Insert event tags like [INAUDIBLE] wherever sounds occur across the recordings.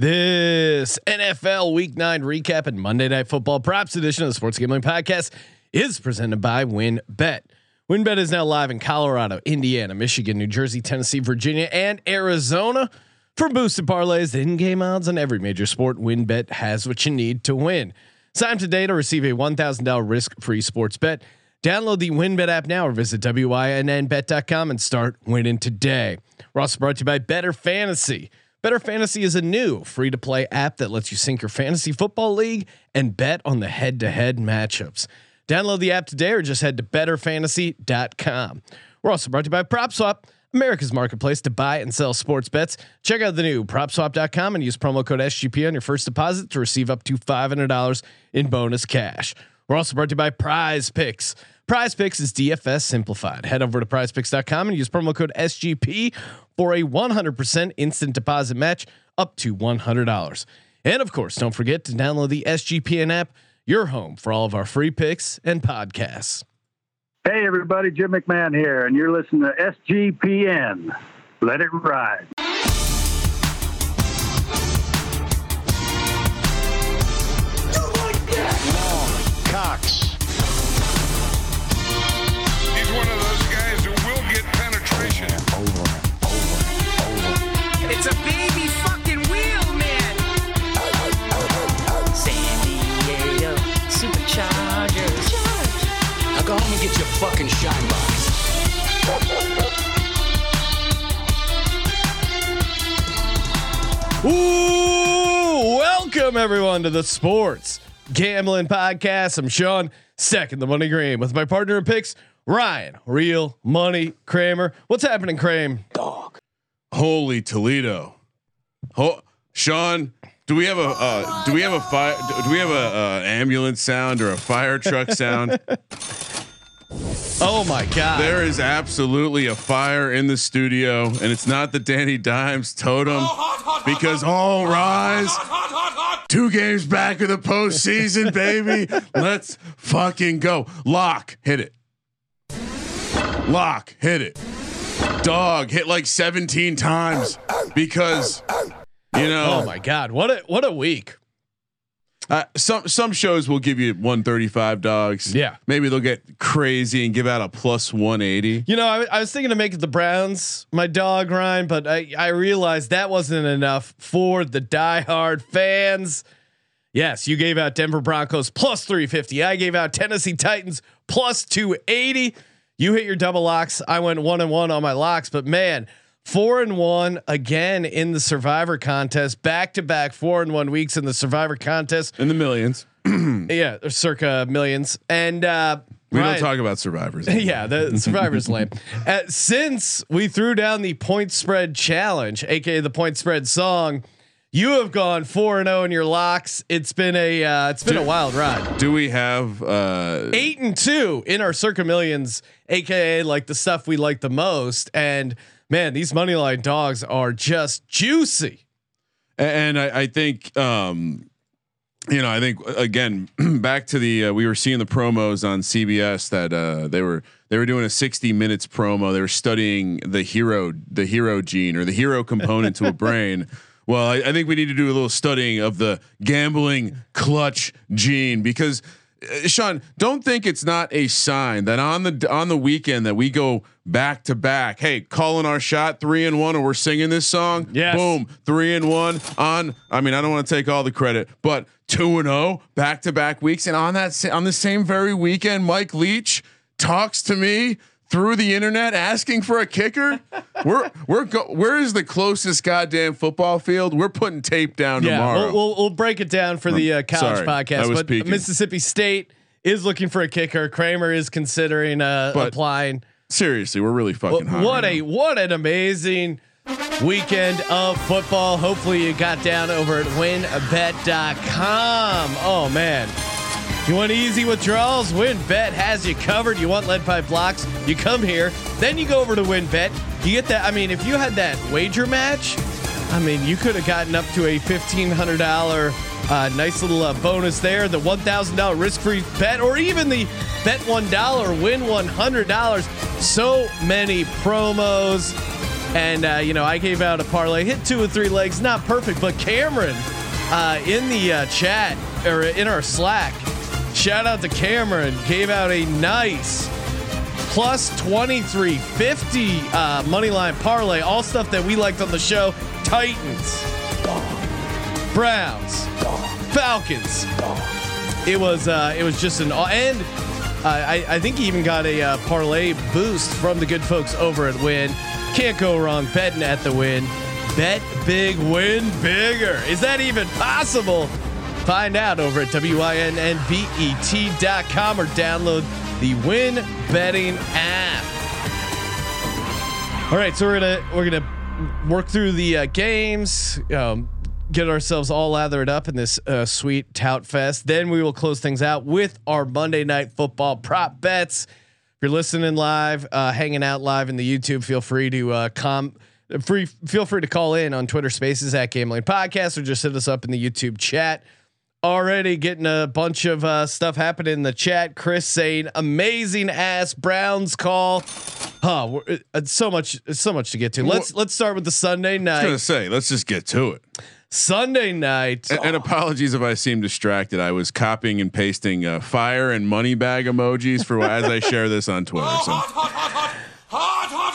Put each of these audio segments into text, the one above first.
This NFL Week 9 recap and Monday Night Football props edition of the Sports Gambling Podcast is presented by WynnBET. WynnBET is now live in Colorado, Indiana, Michigan, New Jersey, Tennessee, Virginia, and Arizona. For boosted parlays, in-game odds on every major sport, WynnBET has what you need to win. Sign up today to receive a $1,000 risk-free sports bet. Download the WynnBET app now or visit wynnbet.com and start winning today. We're also brought to you by Bettor Fantasy. Bettor Fantasy is a new free to play app that lets you sync your fantasy football league and bet on the head to head matchups. Download the app today or just head to bettorfantasy.com. We're also brought to you by PropSwap, America's marketplace to buy and sell sports bets. Check out the new propswap.com and use promo code SGP on your first deposit to receive up to $500 in bonus cash. We're also brought to you by Prize Picks. Prize Picks is DFS simplified. Head over to prizepicks.com and use promo code SGP for a 100% instant deposit match up to $100. And of course, don't forget to download the SGPN app, your home for all of our free picks and podcasts. Hey, everybody, Jim McMahon here, and you're listening to SGPN. Let it ride. Fucking shine box. Ooh, welcome everyone to the Sports Gambling Podcast. I'm Sean, second the money green, with my partner in picks, Ryan, real money Kramer. What's happening, Kramer? Holy Toledo. Ho- Sean, do we have a uh, do we have a fire do we have a uh, ambulance sound or a fire truck sound? [LAUGHS] Oh my God! there is absolutely a fire in the studio and it's not the Danny Dimes totem because all rise. Two games back of the postseason, [LAUGHS] baby. Let's fucking go. Lock, hit it. Lock, hit it. Dog, hit like 17 times because you know oh my God! What a what a week! Uh, some some shows will give you 135 dogs. Yeah. maybe they'll get crazy and give out a plus 180. You know, I, I was thinking to make the Browns my dog Ryan, but I I realized that wasn't enough for the diehard fans. Yes, you gave out Denver Broncos plus 350. I gave out Tennessee Titans plus 280. You hit your double locks. I went one and one on my locks, but man, four and one again in the Survivor contest, back to back four and one weeks in the Survivor contest. In the millions. [CLEARS THROAT] Yeah, circa millions. And uh, We Ryan- don't talk about survivors. [LAUGHS] yeah, the survivor's [LAUGHS] lame. Uh, since we threw down the point spread challenge, aka the point spread song, you have gone four and zero in your locks. It's been a uh, it's been a wild ride. Do we have uh Eight and two in our circa millions, aka like the stuff we like the most. And man, these money line dogs are just juicy. and I, I think um you know, I think again [CLEARS THROAT] back to the uh, we were seeing the promos on CBS that uh they were they were doing a 60 minutes promo. They were studying the hero the hero gene or the hero component to a [LAUGHS] brain. Well, I, I think we need to do a little studying of the gambling clutch gene because Uh, Sean, don't think it's not a sign that on the on the weekend that we go back to back. Hey, calling our shot three and one, or we're singing this song. Yes. Boom, three and one on. I mean, I don't want to take all the credit, but two and zero back to back weeks, and on that on the same very weekend, Mike Leach talks to me through the internet asking for a kicker. we're we're go- where is the closest goddamn football field? We're putting tape down Yeah, tomorrow. we'll, we'll we'll break it down for the uh, college sorry, podcast. But peeking. Mississippi State is looking for a kicker. Kramer is considering uh, But applying. Seriously, we're really fucking hot. What right a now. what an amazing weekend of football. Hopefully you got down over at wynnbet.com. Oh man. You want easy withdrawals? WynnBET has you covered. You want lead pipe blocks? You come here. Then you go over to WynnBET. You get that. I mean, if you had that wager match, I mean, you could have gotten up to a fifteen hundred dollar uh, nice little uh, bonus there. The one thousand dollar risk free bet, or even the bet one dollar win one hundred dollars. So many promos. And uh, you know, I gave out a parlay, hit two or three legs, not perfect, but Cameron uh, in the uh, chat or in our Slack, shout out to Cameron, gave out a nice plus 2350 uh, money line parlay, all stuff that we liked on the show. Titans, Browns, Falcons. It was uh, it was just an and uh, I, I think he even got a uh, parlay boost from the good folks over at Wynn. Can't go wrong betting at the Wynn. Bet big, win bigger. Is that even possible? Find out over at wynnbet.com or download the Win Betting app. All right, so we're gonna we're gonna work through the uh, games, um, get ourselves all lathered up in this uh, sweet tout fest. Then we will close things out with our Monday night football prop bets. If you're listening live, uh, hanging out live in the YouTube, feel free to uh, com. Free, feel free to call in on Twitter Spaces at Gambling Podcast or just hit us up in the YouTube chat already getting a bunch of uh, stuff happening in the chat. Chris saying amazing ass Browns call. Huh, we're- it's so much, it's so much to get to. Let's let's start with the Sunday night. I was gonna say, let's just get to it. Sunday night. And, and apologies if I seem distracted. I was copying and pasting uh, fire and money bag emojis for as I share this on Twitter. So [LAUGHS]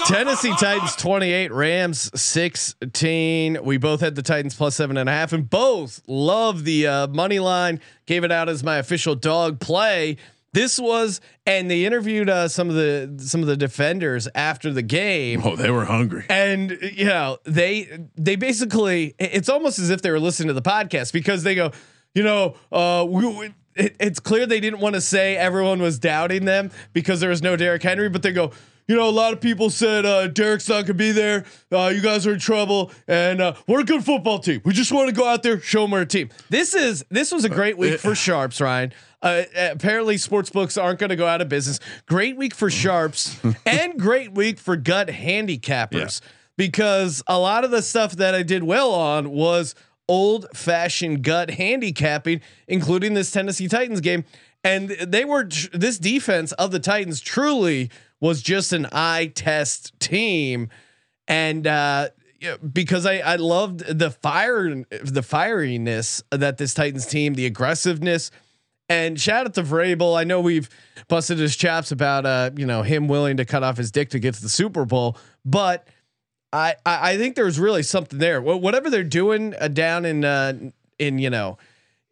Tennessee Titans 28, Rams 16. We both had the Titans plus seven and a half, and both love the uh, money line. Gave it out as my official dog play. This was, and they interviewed uh, some of the some of the defenders after the game. oh, they were hungry. and you know they they basically it's almost as if they were listening to the podcast because they go you know uh we, we- it, it's clear they didn't want to say everyone was doubting them because there was no Derrick Henry but they go you know a lot of people said uh Derek's not gonna be there. Uh you guys are in trouble. And uh we're a good football team. We just want to go out there show them we're a team. This is this was a great week for [LAUGHS] sharps Ryan. Uh, apparently sports books aren't going to go out of business. Great week for sharps [LAUGHS] and great week for gut handicappers. Because a lot of the stuff that I did well on was old fashioned gut handicapping, including this Tennessee Titans game. And they were this defense of the Titans truly was just an eye test team. And uh, because I, I loved the fire, the fieriness that this Titans team, the aggressiveness, and shout out to Vrabel. I know we've busted his chops about uh, you know, him willing to cut off his dick to get to the Super Bowl, but I I, I think there's really something there. Whatever they're doing uh, down in uh, in you know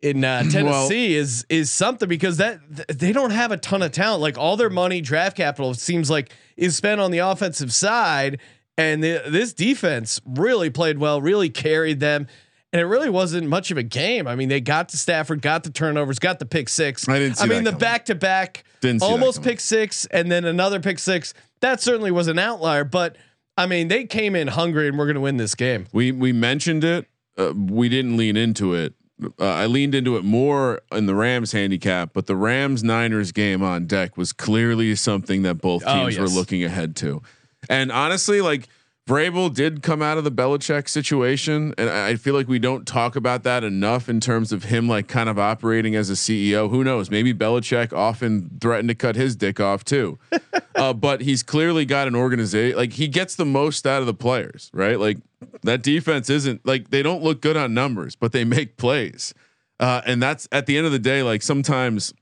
in uh, [LAUGHS] Tennessee is is something because that th- they don't have a ton of talent. Like all their money, draft capital, seems like is spent on the offensive side, and the, this defense really played well, really carried them. And it really wasn't much of a game. I mean, they got to Stafford, got the turnovers, got the pick six. I didn't see I mean, the back to back, Didn't see that almost pick six, and then another pick six. That certainly was an outlier, but I mean, they came in hungry, and we're going to win this game. We we mentioned it. Uh, we didn't lean into it. Uh, I leaned into it more in the Rams handicap, but the Rams Niners game on deck was clearly something that both Oh, teams were looking ahead to. And honestly, like Vrabel did come out of the Belichick situation, and I feel like we don't talk about that enough in terms of him like kind of operating as a CEO. Who knows? Maybe Belichick often threatened to cut his dick off too. [LAUGHS] uh, but he's clearly got an organization. Like he gets the most out of the players, right? Like that defense isn't like they don't look good on numbers, but they make plays. Uh, and that's at the end of the day, like sometimes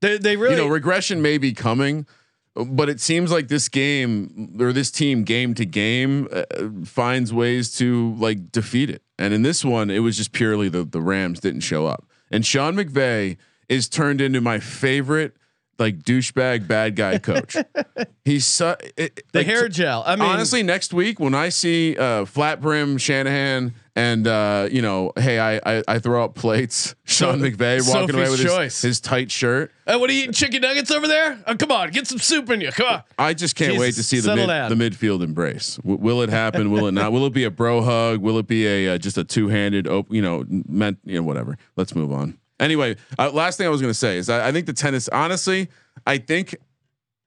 They, they really, you know regression may be coming, but it seems like this game or this team game to game uh, finds ways to like defeat it. And in this one, it was just purely the the Rams didn't show up. And Sean McVay is turned into my favorite like douchebag bad guy coach. [LAUGHS] He's su- it, the like, hair gel. I mean, honestly, next week when I see uh, flat brim Shanahan and uh, you know, hey, I, I I throw up plates. [LAUGHS] Sean McVay walking away with his, his tight shirt. uh, what are you eating? Chicken nuggets over there? Oh, come on, get some soup in you. Come on. I just can't wait to see the mid, down. the midfield embrace. W- will it happen? Will it not? Will it be a bro hug? Will it be a uh, just a two handed? Op- you know, meant you know whatever. Let's move on. Anyway, uh, last thing I was going to say is I, I think the tennis. Honestly, I think.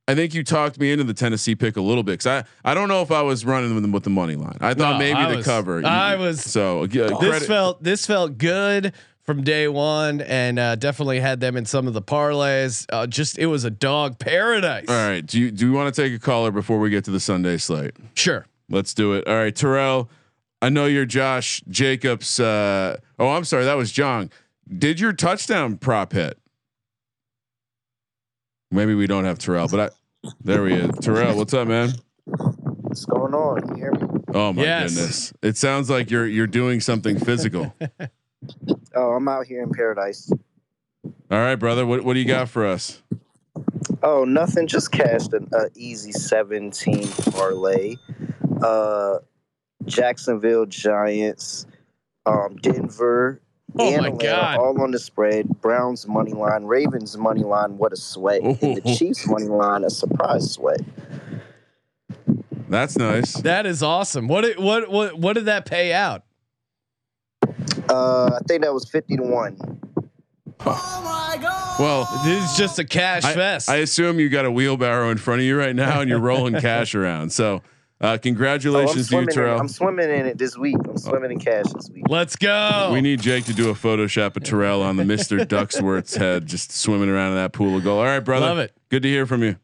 I think you talked me into the Tennessee pick a little bit because I, I don't know if I was running with, with the money line. I thought No, maybe I the was- cover. I was- so uh, This credit- felt this felt good from day one, and uh, definitely had them in some of the parlays. Uh, just it was a dog paradise. All right. Do you do you want to take a caller before we get to the Sunday slate? Sure. Let's do it. All right, Terrell. I know you're Josh Jacobs. Uh, oh, I'm sorry, that was John. Did your touchdown prop hit? Maybe we don't have Terrell, but I. There we is. Terrell, what's up, man? What's going on? You hear me? Oh my Yes. goodness! It sounds like you're you're doing something physical. [LAUGHS] Oh, I'm out here in paradise. All right, brother. What what do you got for us? Oh, nothing. Just cashed an uh, easy 17 parlay. Uh, Jacksonville Giants, um, Denver, Oh and my Atlanta, God. all on the spread. Browns money line, Ravens money line. What a sweat! And the Oh. Chiefs money line, a surprise sweat. That's nice. That is awesome. What did what what what did that pay out? Uh, I think that was 50 to one. Oh my god! Well, This is just a cash I, fest. I assume you got a wheelbarrow in front of you right now, and you're rolling [LAUGHS] cash around. So, uh, Oh, congratulations to you, swimming. In, Terrell. I'm swimming in it this week. I'm swimming in cash this week. Let's go. We need Jake to do a Photoshop of Terrell on the Mister [LAUGHS] Ducksworth's head, just swimming around in that pool of gold. All right, brother. Love it. Good to hear from you.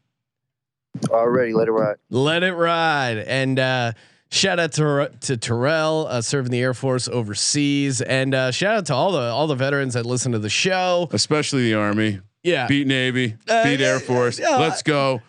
Already, let it ride. Let it ride. And uh, shout out to to Terrell uh, serving the Air Force overseas, and uh, shout out to all the all the veterans that listen to the show. Especially the Army. Yeah, Beat Navy. Uh, beat Air Force. yeah. Let's go.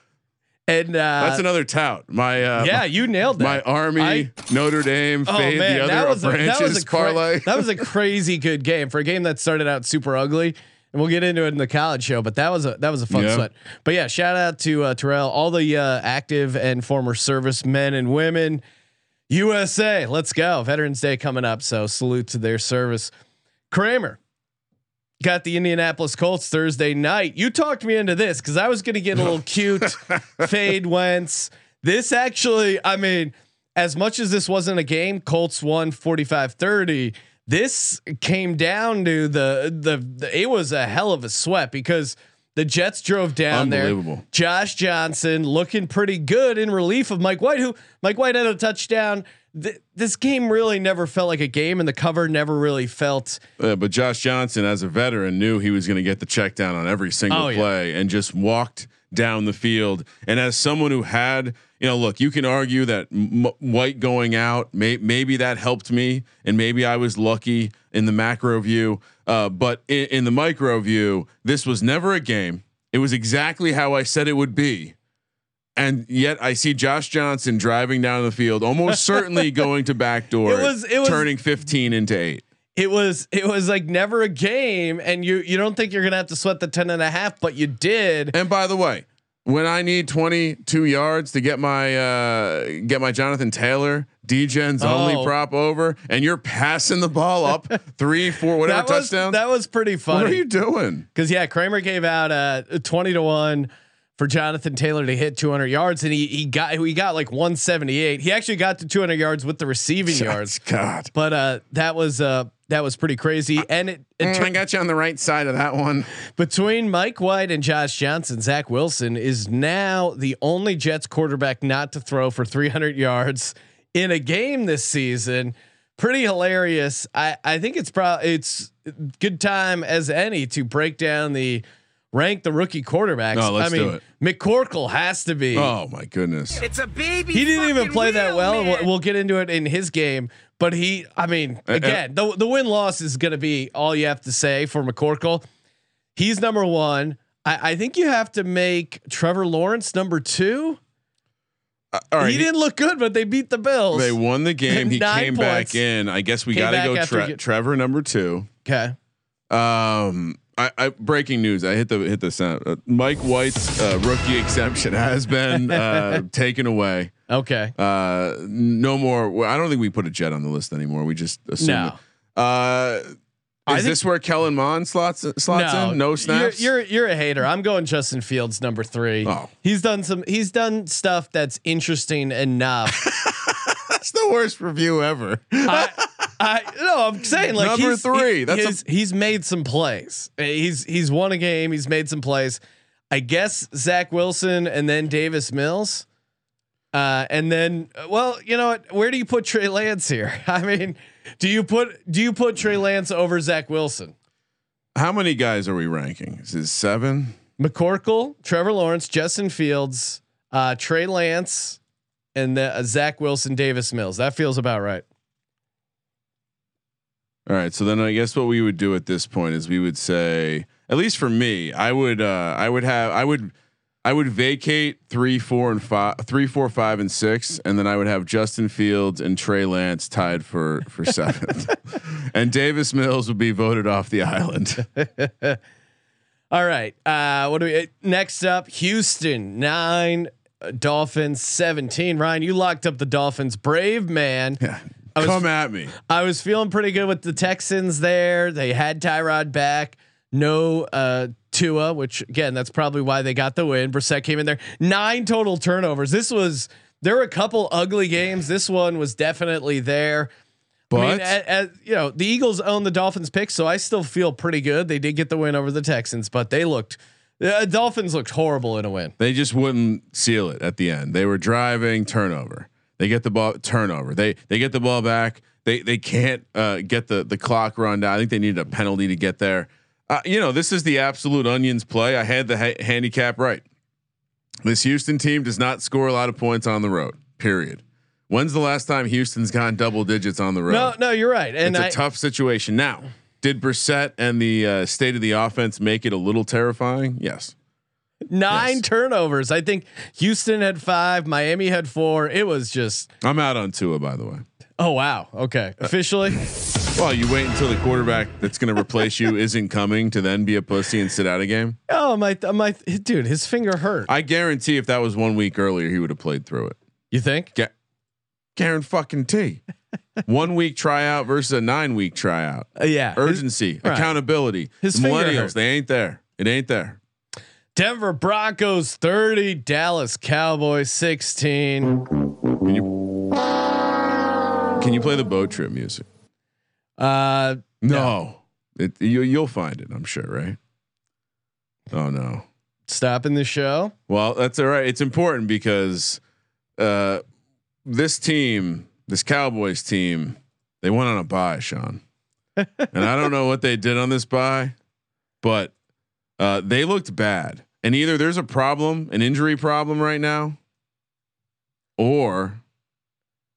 And uh, That's another tout. My uh, yeah, you nailed my. Army, I- Notre Dame, Oh fade man, the other that was a, branches that was a cra- [LAUGHS] that was a crazy good game for a game that started out super ugly. And we'll get into it in the college show, but that was a that was a fun Yeah. sweat. But yeah, shout out to uh, Terrell, all the uh, active and former service men and women. USA, let's go! Veterans Day coming up, so salute to their service. Kramer got the Indianapolis Colts Thursday night. You talked me into this because I was going to get a little [LAUGHS] cute fade Wentz. This actually, I mean, as much as this wasn't a game, Colts won 45-30. This came down to the, the the it was a hell of a sweat because the Jets drove down there. Josh Johnson looking pretty good in relief of Mike White, who Mike White had a touchdown. Th- this game really never felt like a game, and the cover never really felt. Uh, but Josh Johnson, as a veteran, knew he was going to get the check down on every single Oh, yeah. play and just walked down the field. And as someone who had, you know, look, you can argue that M- White going out, may- maybe that helped me, and maybe I was lucky in the macro view. Uh, but in, in the micro view, this was never a game. It was exactly how I said it would be. And yet I see Josh Johnson driving down the field, almost certainly [LAUGHS] going to backdoor, It was- it was- turning 15 into eight. It was it was like never a game, and you you don't think you're gonna have to sweat the 10 and a half, but you did. And by the way, when I need 22 yards to get my uh, get my Jonathan Taylor Degen's Oh. only prop over, and you're passing the ball up [LAUGHS] three, four, whatever that was touchdowns. that was pretty funny. what are you doing? Because yeah, Kramer gave out uh, twenty to one for Jonathan Taylor to hit 200 yards, and he he got he got like 178. He actually got to 200 yards with the receiving yards, God, but uh, that was uh that was pretty crazy. And it, it Mm, I got you on the right side of that one. between Mike White and Josh Johnson, Zach Wilson is now the only Jets quarterback not to throw for 300 yards in a game this season. Pretty hilarious. I, I think it's probably it's good time as any to break down the rank the rookie quarterbacks. Oh, let's I mean, do it. McCorkle has to be. Oh my goodness! It's a baby. He didn't even fucking play that wheel, well. We'll, we'll get into it in his game, but he, I mean, Uh, uh, again, the the win loss is going to be all you have to say for McCorkle. He's number one. I, I think you have to make Trevor Lawrence number two. Uh, all right, he didn't look good, but they beat the Bills. they won the [LAUGHS] game. He came points. back in. I guess we got to go Tre- get- Trevor number two. okay. Um, I, I breaking news. I hit the hit the sound. Uh, Mike White's uh, rookie [LAUGHS] exemption has been uh, [LAUGHS] taken away. Okay. Uh, no more. I don't think we put a jet on the list anymore. We just assume. No. Uh, is this where Kellen Mond slots slots in? No snaps. You're, you're you're a hater. I'm going Justin Fields number three. Oh. He's done some. He's done stuff that's interesting enough. [LAUGHS] That's the worst review ever. I, I no, I'm saying like Number he's, three, he- that's a- he's, he's made some plays. Uh, He's he's won a game. He's made some plays. I guess Zach Wilson and then Davis Mills, uh, and then well, you know what? Where do you put Trey Lance here? [LAUGHS] I mean, do you put do you put Trey Lance over Zach Wilson? How many guys are we ranking? Is it seven? McCorkle, Trevor Lawrence, Justin Fields, uh, Trey Lance, and the, uh, Zach Wilson, Davis Mills. That feels about right. All right. So then I guess what we would do at this point is we would say, at least for me, I would uh I would have I would I would vacate three, four, and five, three, four, five, and six, and then I would have Justin Fields and Trey Lance tied for for [LAUGHS] seventh, and Davis Mills would be voted off the island. [LAUGHS] All right. Uh, what do we next up? Houston nine, uh, Dolphins seventeen. Ryan, you locked up the Dolphins. Brave man. Yeah. Was- Come at me. I was feeling pretty good with the Texans there. They had Tyrod back. No uh Tua, which again, that's probably why they got the win. Brissett came in there. Nine total turnovers. This was there were a couple ugly games. This one was definitely there. But I mean, a- a- you know, the Eagles own the Dolphins pick, so I still feel pretty good. They did get the win over the Texans, but they looked the Dolphins looked horrible in a win. they just wouldn't seal it at the end. They were driving turnover. They get the ball turnover. They they get the ball back. They they can't uh, get the the clock run down. I think they needed a penalty to get there. Uh, you know, this is the absolute onions play. I had the ha- handicap right. This Houston team does not score a lot of points on the road. Period. When's the last time Houston's gone double digits on the road? No, no, you're right. And it's a I, tough situation. Now, did Brissett and the uh, state of the offense make it a little terrifying? Yes. Nine Yes. turnovers. I think Houston had five, Miami had four. It was just I'm out on Tua, by the way. oh wow. Okay, Uh, officially. Well, you wait until the quarterback that's going to replace you isn't coming to then be a pussy and sit out a game. Oh my, my dude, his finger hurt. I guarantee if that was one week earlier, he would have played through it. You think? Ga- Garen fucking T. [LAUGHS] one week tryout versus a nine week tryout. Uh, yeah. His- Urgency, right. accountability. His the millennials, hurt. they ain't there. It ain't there. Denver Broncos 30, Dallas Cowboys 16. Can you, can you play the boat trip music? Uh, No, it, you, you'll find it. I'm sure, right? Oh no. stopping the show. Well, that's all right. It's important because uh, this team, this Cowboys team, they went on a buy, Sean, [LAUGHS] and I don't know what they did on this buy, but uh, they looked bad. And either there's a problem, an injury problem right now, or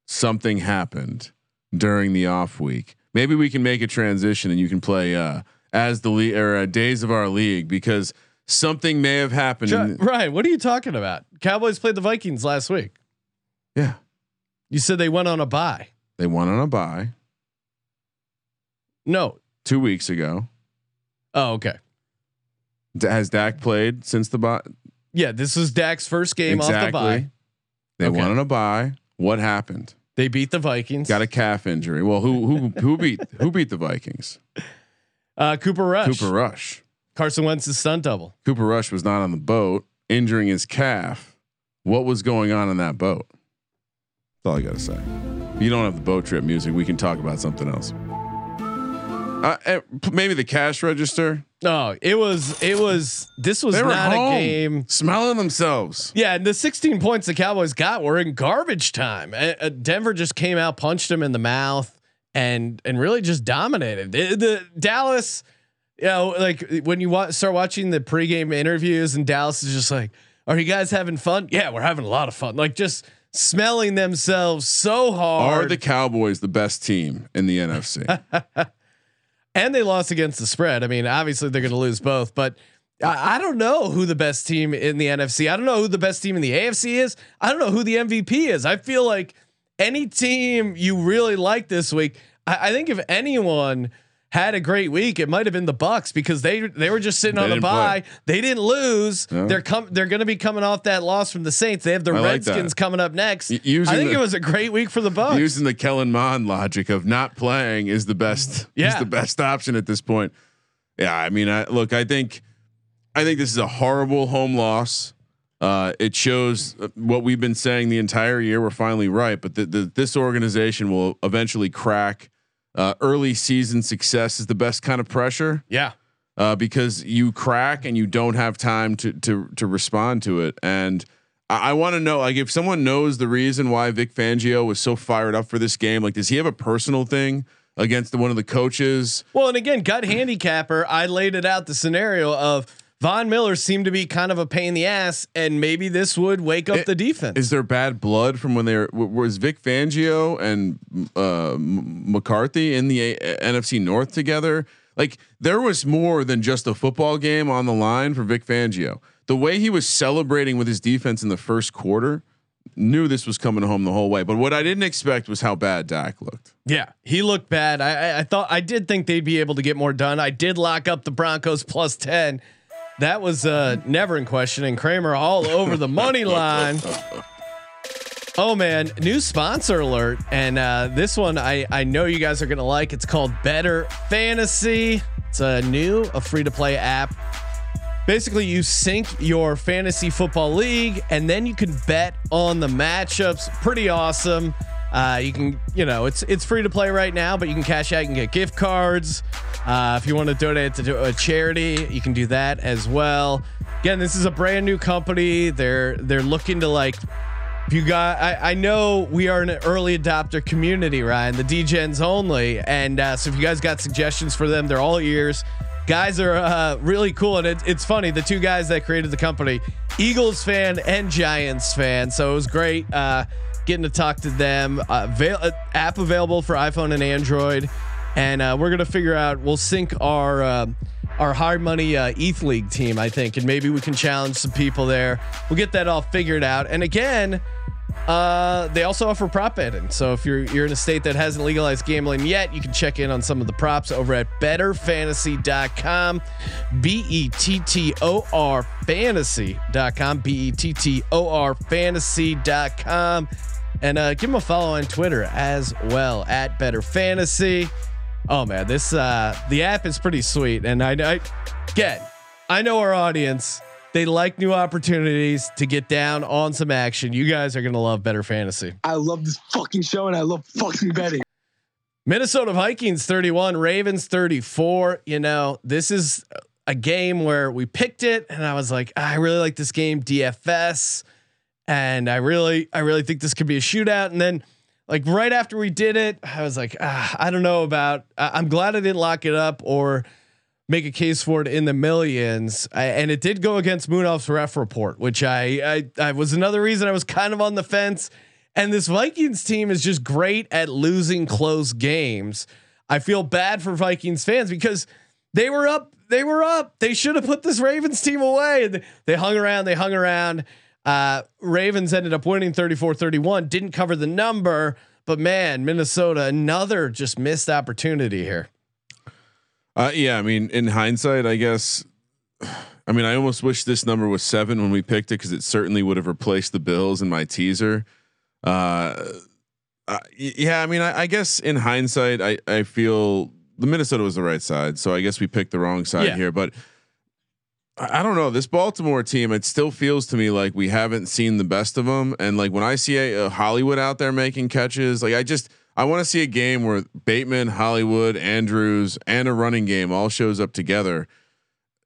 something happened during the off week. Maybe we can make a transition and you can play uh, as the or uh, days of our league because something may have happened. Jo- in- Ryan, what are you talking about? Cowboys played the Vikings last week. yeah, You said they went on a bye. they went on a bye No. two weeks ago. Oh, okay. Has Dak played since the bye? Yeah, this is Dak's first game off the bye. They Okay. went on a bye. What happened? They beat the Vikings. Got a calf injury. Well, who who who beat who beat the Vikings? [LAUGHS] uh, Cooper Rush. Cooper Rush. Carson Wentz's stunt double. Cooper Rush was not on the boat, injuring his calf. What was going on in that boat? That's all I got to say. If You don't have the boat trip music. We can talk about something else. Uh, eh, maybe the cash register. No, it was it was this was not home, a game. smelling themselves. Yeah, and the 16 points the Cowboys got were in garbage time. Uh, Denver just came out, punched him in the mouth, and and really just dominated. The, the Dallas, you know, like when you wa- start watching the pregame interviews, and Dallas is just like, "Are you guys having fun? Yeah, we're having a lot of fun." Like just smelling themselves so hard. Are the Cowboys the best team in the NFC? [LAUGHS] and they lost against the spread. I mean, obviously they're going to lose both, but I, I don't know who the best team in the NFC. I don't know who the best team in the AFC is. I don't know who the MVP is. I feel like any team you really like this week. I, I think if anyone had a great week, it might have been the Bucks because they they were just sitting They on a didn't bye. play. They didn't lose. No. They're com- They're going to be coming off that loss from the Saints. They have the I like. Redskins coming up next. Y- I think the- it was a great week for the Bucks. Using the Kellen Mond logic of not playing is the best. Is Yeah. the best option at this point. Yeah, I mean, I look. I think, I think this is a horrible home loss. Uh, it shows what we've been saying the entire year. We're finally right, but the, the, this organization will eventually crack. Uh, early season success is the best kind of pressure yeah. uh, because you crack and you don't have time to to to respond to it. And I, I want to know, like, if someone knows the reason why Vic Fangio was so fired up for this game, like, does he have a personal thing against the, one of the coaches? Well, and again, gut handicapper, I laid it out the scenario of Von Miller seemed to be kind of a pain in the ass, and maybe this would wake up It- the defense. Is there bad blood from when they were? Was Vic Fangio and uh, McCarthy in the A- NFC North together? Like there was more than just a football game on the line for Vic Fangio. The way he was celebrating with his defense in the first quarter, knew this was coming home the whole way. But what I didn't expect was how bad Dak looked. Yeah, he looked bad. I, I, I thought I did think they'd be able to get more done. I did lock up the Broncos plus ten. That was uh, never in question. And Kramer all over the money line. Oh man, new sponsor alert, and uh, this one I I know you guys are gonna like. It's called Bettor Fantasy. It's a new, a free to play app. Basically, you sync your fantasy football league, and then you can bet on the matchups. Pretty awesome. Uh, you can, you know, it's it's free to play right now, but you can cash out. You can get gift cards. Uh, if you want to donate to a charity, you can do that as well. Again, this is a brand new company. They're they're looking to like if you got, I, I know we are an early adopter community, Ryan, the DGens only. And uh, so if you guys got suggestions for them, they're all ears. Guys are uh, really cool. And it, it's funny, the two guys that created the company, Eagles fan and Giants fan. So it was great uh, getting to talk to them. Uh, avail- uh, app available for iPhone and Android. And uh, we're going to figure out, we'll sync our. Uh, our hard money uh, ETH League team, I think, and maybe we can challenge some people there. We'll get that all figured out. And again, uh, they also offer prop betting. So if you're you're in a state that hasn't legalized gambling yet, you can check in on some of the props over at bettorfantasy.com. B E T T O R fantasy.com. B E T T O R fantasy.com. And uh, give them a follow on Twitter as well at Bettor Fantasy. Oh man, this uh the app is pretty sweet. And I, I again, I know our audience. They like new opportunities to get down on some action. You guys are gonna love bettor fantasy. I love this fucking show and I love fucking betting. Minnesota Vikings 31, Ravens 34. You know, this is a game where we picked it, and I was like, I really like this game, DFS. And I really, I really think this could be a shootout. And then like right after we did it, I was like, ah, I don't know about. I, I'm glad I didn't lock it up or make a case for it in the millions. I, and it did go against Moonoff's ref report, which I, I, I was another reason I was kind of on the fence. And this Vikings team is just great at losing close games. I feel bad for Vikings fans because they were up. They were up. They should have put this Ravens team away. They hung around. They hung around. Uh, Ravens ended up winning 34 31, didn't cover the number, but man, Minnesota, another just missed opportunity here. Uh, yeah, I mean, in hindsight, I guess. I mean, I almost wish this number was seven when we picked it because it certainly would have replaced the Bills in my teaser. Uh, uh, yeah, I mean, I, I guess in hindsight, I I feel the Minnesota was the right side, so I guess we picked the wrong side Yeah. here. But I don't know this Baltimore team. It still feels to me like we haven't seen the best of them. And like when I see a, a Hollywood out there making catches, like I just I want to see a game where Bateman, Hollywood, Andrews, and a running game all shows up together.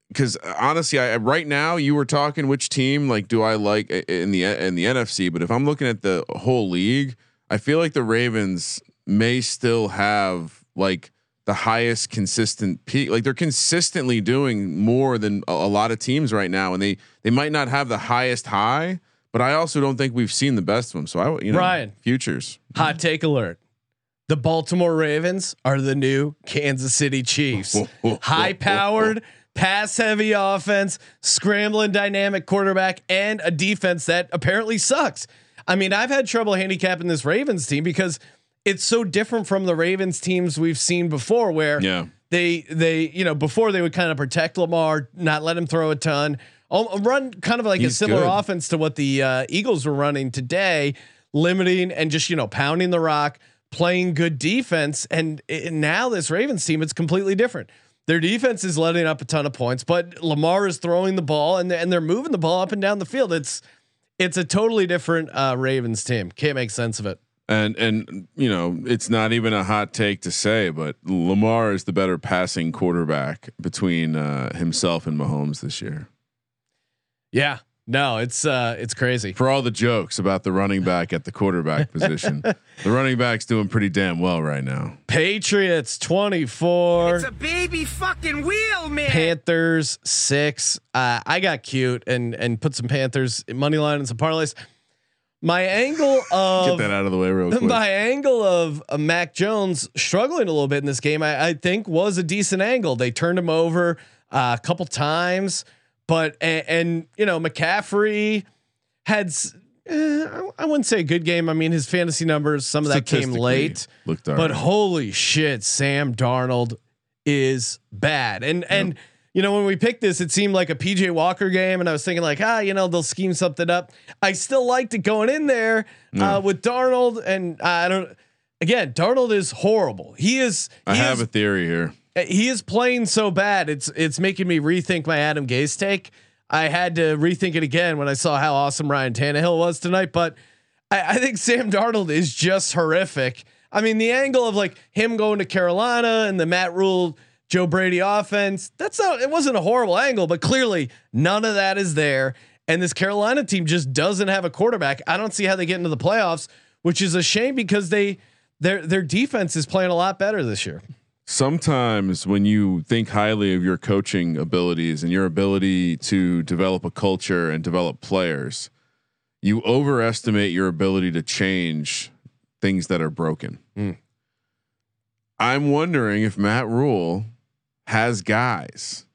Because uh, honestly, I right now you were talking which team like do I like uh, in the in the NFC, but if I'm looking at the whole league, I feel like the Ravens may still have like the highest consistent peak. Like they're consistently doing more than a, a lot of teams right now, and they they might not have the highest high, but I also don't think we've seen the best of them. So I you know Ryan. futures. Hot take alert. The Baltimore Ravens are the new Kansas City Chiefs. [LAUGHS] High powered, pass heavy offense, scrambling dynamic quarterback, and a defense that apparently sucks. I mean, I've had trouble handicapping this Ravens team because it's so different from the Ravens teams we've seen before where Yeah. they they you know before they would kind of protect Lamar, not let him throw a ton, run kind of like a similar good. offense to what the uh, Eagles were running today, limiting and just you know pounding the rock, playing good defense. And, and now this Ravens team, it's completely different. Their defense is letting up a ton of points, but Lamar is throwing the ball and and they're moving the ball up and down the field. It's it's a totally different uh, Ravens team. Can't make sense of it. And and you know it's not even a hot take to say, but Lamar is the better passing quarterback between uh, himself and Mahomes this year. Yeah. No, it's uh, it's crazy. For all the jokes about the running back at the quarterback position, the running back's doing pretty damn well right now. Patriots twenty four. It's a baby fucking wheel, man. Panthers six. Uh, I got cute and and put some Panthers money line and some parlays. My angle of [LAUGHS] Get that out of the way real [LAUGHS] quick. my angle of uh, Mac Jones struggling a little bit in this game, I, I think was a decent angle. They turned him over uh, a couple times, but and, and you know McCaffrey had. eh, I- I wouldn't say a good game. I mean, his fantasy numbers, some of that came late. Looked But holy shit, Sam Darnold is bad. And and you know when we picked this, it seemed like a PJ Walker game, and I was thinking like, ah, you know, they'll scheme something up. I still liked it going in there uh, with Darnold, and I don't. Again, Darnold is horrible. He is. I have is, a theory here. he is playing so bad. It's it's making me rethink my Adam Gase take. I had to rethink it again when I saw how awesome Ryan Tannehill was tonight. But I, I think Sam Darnold is just horrific. I mean, the angle of like him going to Carolina and the Matt Rhule, Joe Brady offense, that's not, it wasn't a horrible angle, but clearly none of that is there. And this Carolina team just doesn't have a quarterback. I don't see how they get into the playoffs, which is a shame because they, their, their defense is playing a lot better this year. Sometimes when you think highly of your coaching abilities and your ability to develop a culture and develop players, you overestimate your ability to change things that are broken. Mm. I'm wondering if Matt Rhule has guys,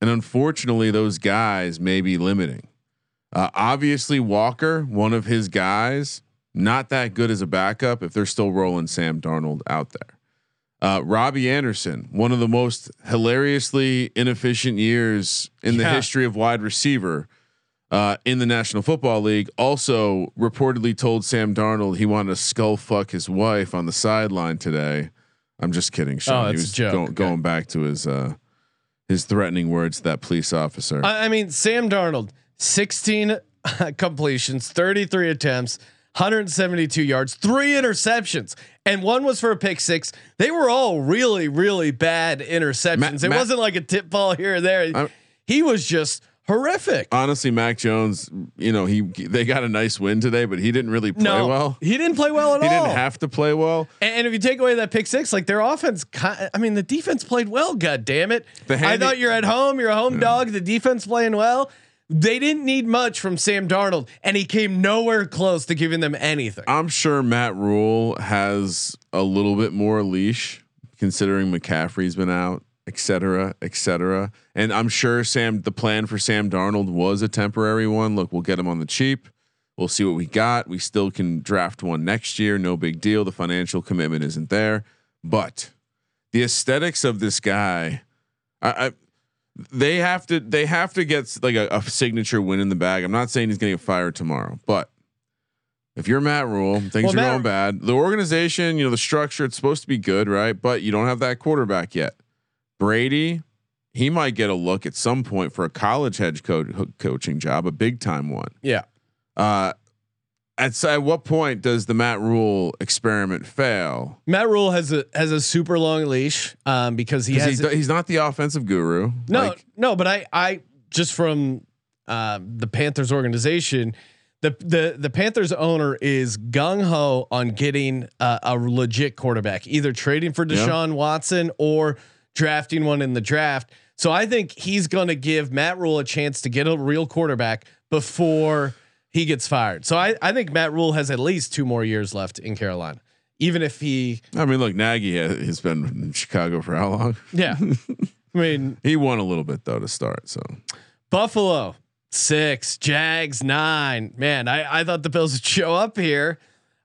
and unfortunately, those guys may be limiting. Uh, obviously, Walker, one of his guys, not that good as a backup if they're still rolling Sam Darnold out there. Uh, Robbie Anderson, one of the most hilariously inefficient years in the history of wide receiver uh, in the National Football League, also reportedly told Sam Darnold he wanted to skull fuck his wife on the sideline today. I'm just kidding, Sean. Oh, he was go- Okay. going back to his uh, his threatening words to that police officer. I, I mean, Sam Darnold, 16 [LAUGHS] completions, 33 attempts, 172 yards, three interceptions, and one was for a pick six. They were all really, really bad interceptions. It wasn't like a tip ball here or there. I'm- he was just horrific. Honestly, Mac Jones, you know, he they got a nice win today, but he didn't really play no, well. he didn't play well at He all. He didn't have to play well. And, and if you take away that pick six, like their offense, I mean, the defense played well. God damn it! I thought you're at home. You're a home dog. The defense playing well. They didn't need much from Sam Darnold, and he came nowhere close to giving them anything. I'm sure Matt Rhule has a little bit more leash, considering McCaffrey's been out, et cetera, et cetera. And I'm sure Sam, the plan for Sam Darnold was a temporary one. Look, we'll get him on the cheap. We'll see what we got. We still can draft one next year. No big deal. The financial commitment isn't there, but the aesthetics of this guy, I, I they have to they have to get like a, a signature win in the bag. I'm not saying he's going to get fired tomorrow, but if you're Matt Rhule, things Well, are Matt- going bad. The organization, you know, the structure, it's supposed to be good, right? But you don't have that quarterback yet. Brady, he might get a look at some point for a college head coach coaching job, a big time one. yeah, Uh, at at what point does the Matt Rhule experiment fail? Matt Rhule has a has a super long leash um, because he has he's, he's not the offensive guru. No, Like, no, but I, I just from uh, the Panthers organization, the the the Panthers owner is gung ho on getting uh, a legit quarterback, either trading for Yeah. Deshaun Watson or drafting one in the draft. So I think he's going to give Matt Rhule a chance to get a real quarterback before he gets fired. So I, I think Matt Rhule has at least two more years left in Carolina, even if he, I mean, look, Nagy ha- has been in Chicago for how long? yeah. [LAUGHS] I mean, He won a little bit though to start. So Buffalo six, Jags nine. Man, I I thought the Bills would show up here,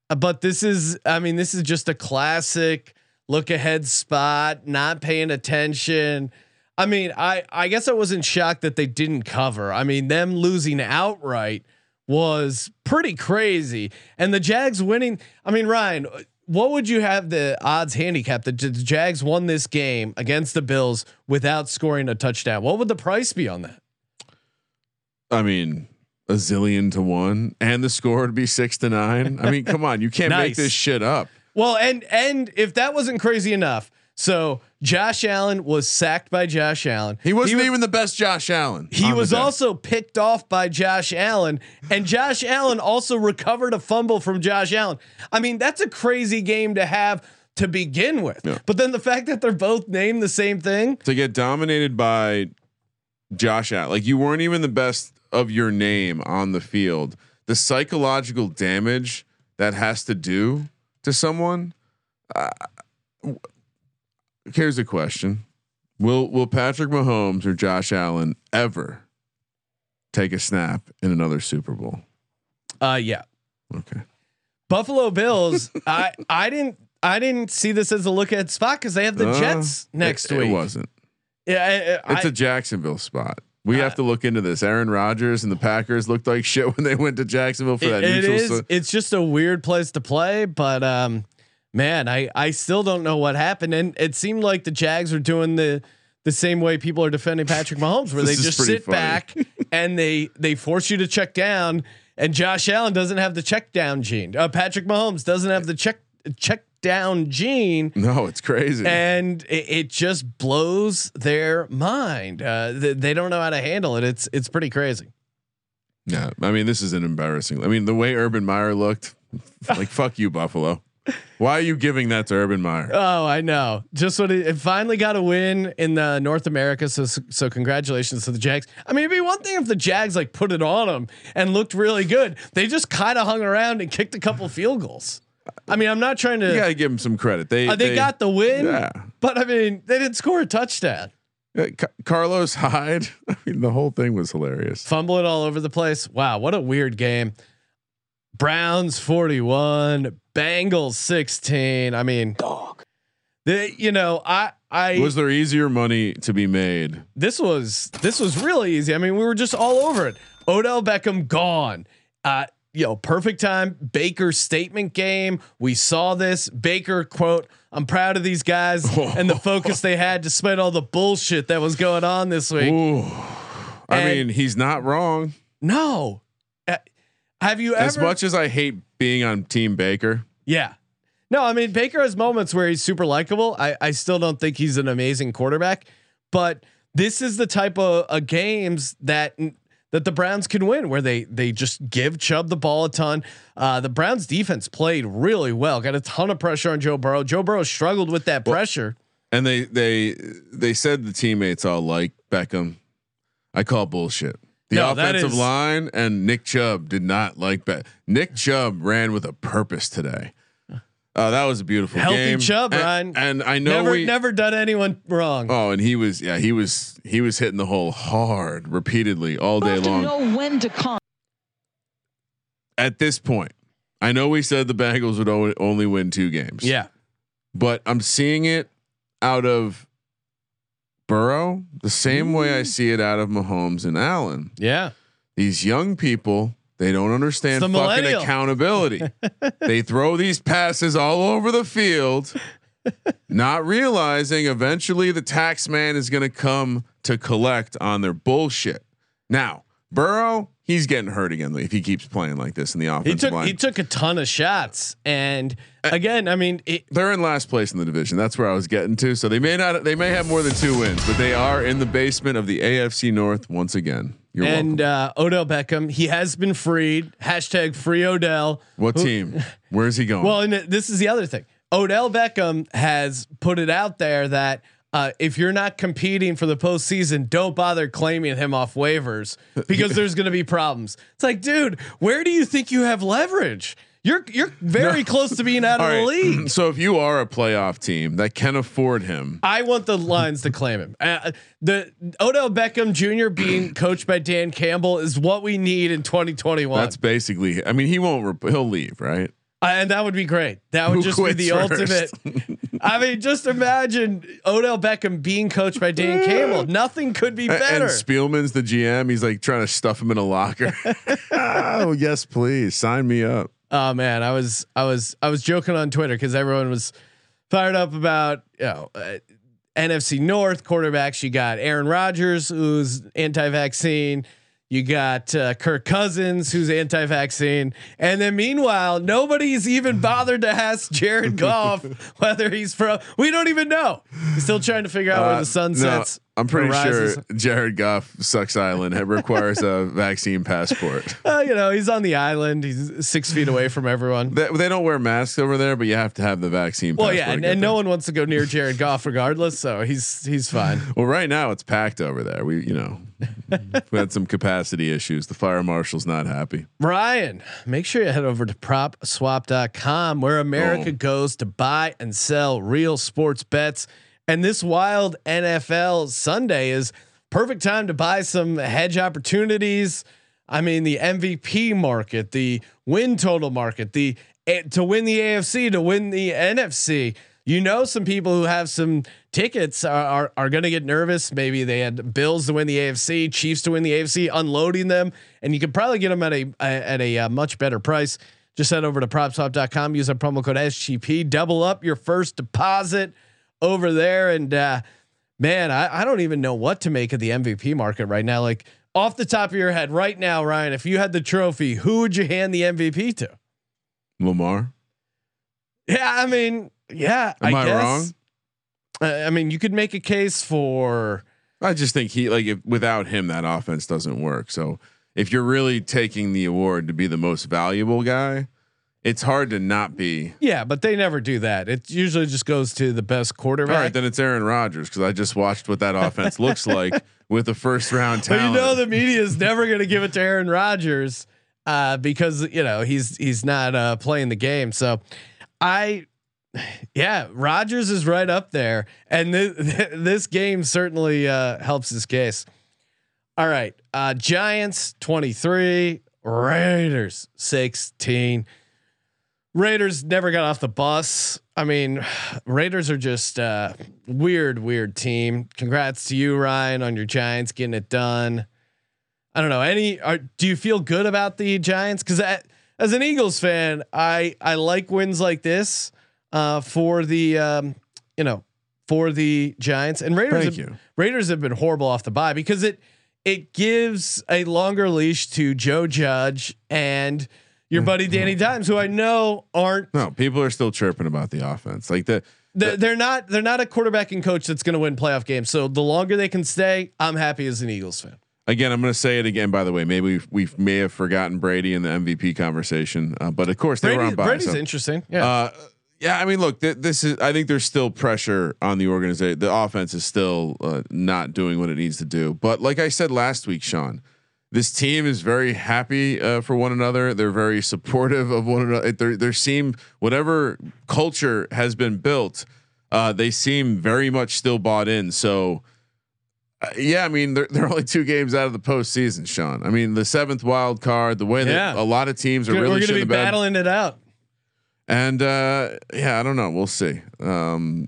uh, but this is I mean this is just a classic look ahead spot, not paying attention. I mean, I I guess I wasn't shocked that they didn't cover. I mean, them losing outright was pretty crazy, and the Jags winning. I mean, Ryan. What would you have the odds handicap that the Jags won this game against the Bills without scoring a touchdown? What would the price be on that? I mean, a zillion to one, and the score would be six to nine. I mean, come on, you can't make this shit up. Well, and and if that wasn't crazy enough, So Josh Allen was sacked by Josh Allen. He wasn't was- even the best Josh Allen. He was also picked off by Josh Allen, and Josh Allen also recovered a fumble from Josh Allen. I mean, that's a crazy game to have to begin with. Yeah. But then the fact that they're both named the same thing, to get dominated by Josh Allen. Like you weren't even the best of your name on the field. The psychological damage that has to do to someone. Uh, here's a question: Will Will Patrick Mahomes or Josh Allen ever take a snap in another Super Bowl? uh, yeah, Okay. Buffalo Bills. [LAUGHS] I I didn't I didn't see this as a look at spot because they have the Uh, Jets next it, week. It wasn't. Yeah, I, It's a Jacksonville spot. We Uh, have to look into this. Aaron Rodgers and the Packers looked like shit when they went to Jacksonville for It- that it neutral. is. it's just a weird place to play, but um, man, I I still don't know what happened, and it seemed like the Jags were doing the the same way people are defending Patrick Mahomes, where [LAUGHS] they just sit funny. back and they they force you to check down. And Josh Allen doesn't have the check down gene. Uh, Patrick Mahomes doesn't have the check check down gene. no, it's crazy. And it, it just blows their mind. Uh, they, they don't know how to handle it. It's it's pretty crazy. yeah, I mean, this is an embarrassing. I mean, the way Urban Meyer looked, [LAUGHS] like fuck you, Buffalo. Why are you giving that to Urban Meyer? Oh, I know. Just what it, it finally got a win in the North America. So so congratulations to the Jags. I mean, it'd be one thing if the Jags like put it on them and looked really good. They just kind of hung around and kicked a couple field goals. I mean, I'm not trying to. You gotta give them some credit. They uh, they, got the win, Yeah. but I mean, they didn't score a touchdown. Uh, Ca- Carlos [LAUGHS] Hyde. I mean, the whole thing was hilarious. Fumble it all over the place. Wow, what a weird game. Browns 41, Bengals 16. I mean, dog. The, you know, I I Was there easier money to be made? this was this was really easy. I mean, we were just all over it. Odell Beckham gone. Uh, you know, perfect time. Baker statement game. We saw this. Baker quote, I'm proud of these guys [LAUGHS] and the focus they had despite all the bullshit that was going on this week. Ooh. I And- mean, he's not wrong. No. Uh, have you ever As much as I hate being on Team Baker, Yeah. No, I mean Baker has moments where he's super likable. I, I still don't think he's an amazing quarterback, but this is the type of uh, games that that the Browns can win, where they they just give Chubb the ball a ton. Uh, the Browns defense played really well, got a ton of pressure on Joe Burrow. Joe Burrow struggled with that pressure. and they they they said the teammates all like Beckham. I call bullshit. The No, offensive line and Nick Chubb did not like Beck. Nick Chubb ran with a purpose today. Uh, that was a beautiful Healthy game. Chubb, and, Ryan. And I know never we never done anyone wrong. Oh, and he was yeah he was he was hitting the hole hard repeatedly all day long. know when to come. At this point, I know we said the Bengals would o- only win two games. yeah. but I'm seeing it out of Burrow the same way I see it out of Mahomes and Allen. Yeah. These young people, they don't understand the fucking millennial. accountability. [LAUGHS] they throw these passes all over the field, not realizing eventually the tax man is going to come to collect on their bullshit. Now, Burrow, he's getting hurt again if he keeps playing like this in the He took line. he took a ton of shots. And again, I mean, it, they're in last place in the division. That's where I was getting to. So they may not, they may have more than two wins, but they are in the basement of the AFC North once again. You're and uh, Odell Beckham, he has been freed. Hashtag free Odell. What team? Where's he going? [LAUGHS] Well, and this is the other thing. Odell Beckham has put it out there that uh, if you're not competing for the postseason, don't bother claiming him off waivers [LAUGHS] because there's going to be problems. It's like, dude, where do you think you have leverage? You're you're very close to being [LAUGHS] out of All the league. [CLEARS THROAT] so if you are a playoff team that can afford him, I want the Lions to claim him. Uh, the Odell Beckham Jr. being [CLEARS THROAT] coached by Dan Campbell is what we need in 2021. that's basically. I mean, he won't. Rep- he'll leave, right? Uh, and that would be great. That would Who just be the first? ultimate. [LAUGHS] I mean, just imagine Odell Beckham being coached by Dan Campbell. Nothing could be better. And Spielman's the GM. He's like trying to stuff him in a locker. [LAUGHS] oh yes, please sign me up. oh man, I was I was I was joking on Twitter because everyone was fired up about you know uh, NFC North quarterbacks. You got Aaron Rodgers, who's anti-vaccine. You got uh, Kirk Cousins, who's anti-vaccine, and then meanwhile, nobody's even bothered to ask Jared [LAUGHS] Goff whether he's from. We don't even know. He's still trying to figure out where Uh, the sun no, sets. I'm pretty or rises. sure Jared Goff sucks island. It requires a [LAUGHS] vaccine passport. Uh, you know, he's on the island. He's six feet away from everyone. They, they don't wear masks over there, but you have to have the vaccine. Well, yeah, and, and no one wants to go near Jared Goff regardless, so he's he's fine. [LAUGHS] Well, right now it's packed over there. We, you know, we had some capacity issues. The fire marshal's not happy. Ryan, make sure you head over to propswap.com where America Oh. goes to buy and sell real sports bets. And this wild NFL Sunday is perfect time to buy some hedge opportunities. I mean, the MVP market, the win total market, the eh, to win the AFC, to win the NFC. You know, some people who have some tickets are are, are going to get nervous. Maybe they had Bills to win the AFC, Chiefs to win the AFC, unloading them, and you could probably get them at a, at a uh, much better price. Just head over to propswap.com, use our promo code SGP, double up your first deposit over there. And uh, man, I, I don't even know what to make of the MVP market right now. Like off the top of your head, right now, Ryan, if you had the trophy, who would you hand the MVP to? Lamar, Yeah, I mean, yeah. am I, guess. wrong? Uh, I mean, you could make a case for. I just think he like if, without him that offense doesn't work. So if you're really taking the award to be the most valuable guy, it's hard to not be. Yeah, but they never do that. It usually just goes to the best All quarterback. right, then it's Aaron Rodgers because I just watched what that offense looks [LAUGHS] like with the first round but you know the media is never going to give it to Aaron Rodgers uh, because you know he's he's not uh, playing the game. So I, yeah, Rodgers is right up there, and this [LAUGHS] this game certainly uh, helps his case. All right, uh, Giants twenty three, Raiders sixteen. Raiders never got off the bus. I mean, [SIGHS] Raiders are just uh, weird, weird team. Congrats to you, Ryan, on your Giants getting it done. I don't know. Any? Are, do you feel good about the Giants? Because as an Eagles fan, I I like wins like this uh, for the um, you know for the Giants and Raiders. Thank have, you. Raiders have been horrible off the bye because it it gives a longer leash to Joe Judge and your buddy Danny Dimes, who I know aren't No, people are still chirping about the offense. Like the they're, they're not they're not a quarterbacking coach that's going to win playoff games. So the longer they can stay, I'm happy as an Eagles fan. again, I'm going to say it again. By the way, maybe we may have forgotten Brady in the MVP conversation, uh, but of course they were Brady, on bye. Brady's so- interesting. Yeah. Uh, yeah, I mean, look, th- this is. I think there's still pressure on the organization. The offense is still uh, not doing what it needs to do. But like I said last week, Sean, this team is very happy uh, for one another. They're very supportive of one another. They they seem whatever culture has been built. Uh, they seem very much still bought in. So. uh, yeah, I mean they're they're only two games out of the postseason, Sean. I mean the seventh wild card, the way that Yeah. a lot of teams are We're really going to be battling it out. And uh, yeah, I don't know. We'll see. Um,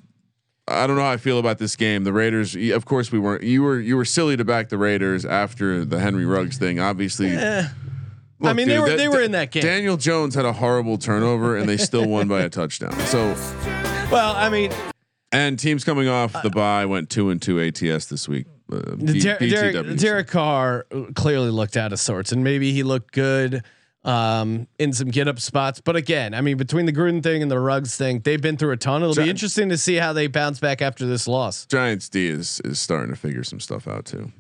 I don't know how I feel about this game. The Raiders, of course, we weren't. You were you were silly to back the Raiders after the Henry Ruggs thing. Obviously, Eh. Look, I mean, they were that- they were in that game. Daniel Jones had a horrible turnover, and they still won by a touchdown. So, [LAUGHS] well, I mean, and teams coming off the bye went two and two ATS this week. Uh, B- Der- Derek. Derek Carr clearly looked out of sorts, and maybe he looked good um, in some get up spots. But again, I mean, between the Gruden thing and the Ruggs thing, they've been through a ton. It'll be interesting to see how they bounce back after this loss. Giants D is is starting to figure some stuff out too.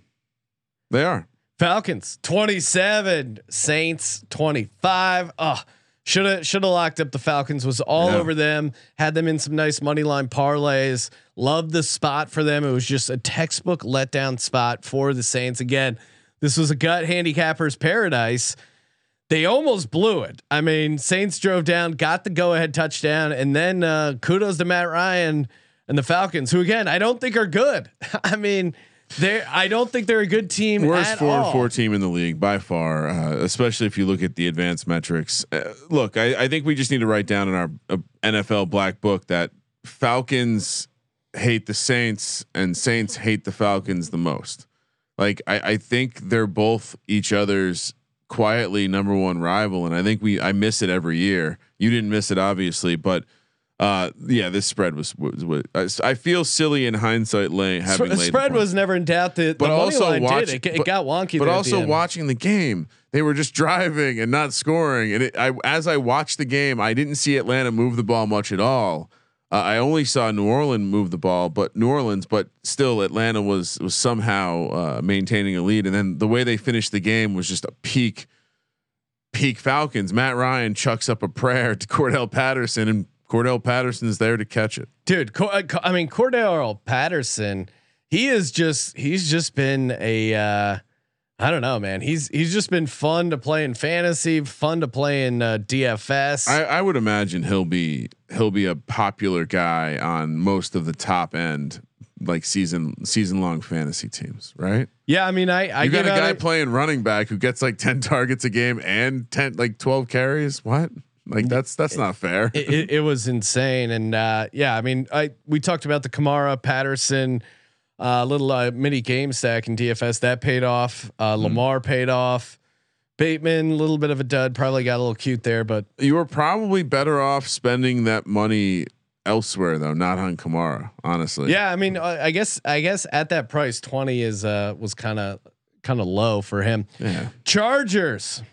They are. Falcons 27, Saints 25. Oh, should have should have locked up the Falcons. Was all Yeah. over them. Had them in some nice money line parlays. Loved the spot for them. It was just a textbook letdown spot for the Saints. Again, this was a gut handicapper's paradise. They almost blew it. I mean, Saints drove down, got the go ahead touchdown, and then uh, kudos to Matt Ryan and the Falcons, who again I don't think are good. [LAUGHS] I mean, they I don't think they're a good team. Worst four all. four team in the league by far, uh, especially if you look at the advanced metrics. Uh, look, I, I think we just need to write down in our uh, NFL black book that Falcons hate the Saints and Saints hate the Falcons the most. Like I, I think they're both each other's quietly number one rival, and I think we I miss it every year. You didn't miss it obviously, but Uh, yeah, this spread was was. was I, I feel silly in hindsight, laying having the spread the was never in doubt. The, But the also watch- did. It, it but- got wonky. But at the also watching the game, they were just driving and not scoring. And it, I, as I watched the game, I didn't see Atlanta move the ball much at all. Uh, I only saw New Orleans move the ball, but New Orleans, but still Atlanta was was somehow uh, maintaining a lead. And then the way they finished the game was just a peak, peak Falcons. Matt Ryan chucks up a prayer to Cordarrelle Patterson, and Cordarrelle Patterson's there to catch it. dude. Uh, I mean, Cordarrelle Patterson. He is just. He's just been a. Uh, I don't know, man. He's he's just been fun to play in fantasy, fun to play in uh, DFS. I, I would imagine he'll be he'll be a popular guy on most of the top end like season season long fantasy teams, right? yeah, I mean, I I you got a guy it- playing running back who gets like ten [LAUGHS] targets a game and ten like twelve carries. What? Like that's that's not fair. it, it, it was insane. And uh, yeah, I mean, I we talked about the Kamara Patterson uh, little uh, mini game stack in DFS that paid off. Uh, Lamar paid off. Bateman, a little bit of a dud, probably got a little cute there, but you were probably better off spending that money elsewhere though, not on Kamara. Honestly, yeah, I mean, I I guess I guess at that price, twenty is uh was kind of kind of low for him. Yeah. Chargers.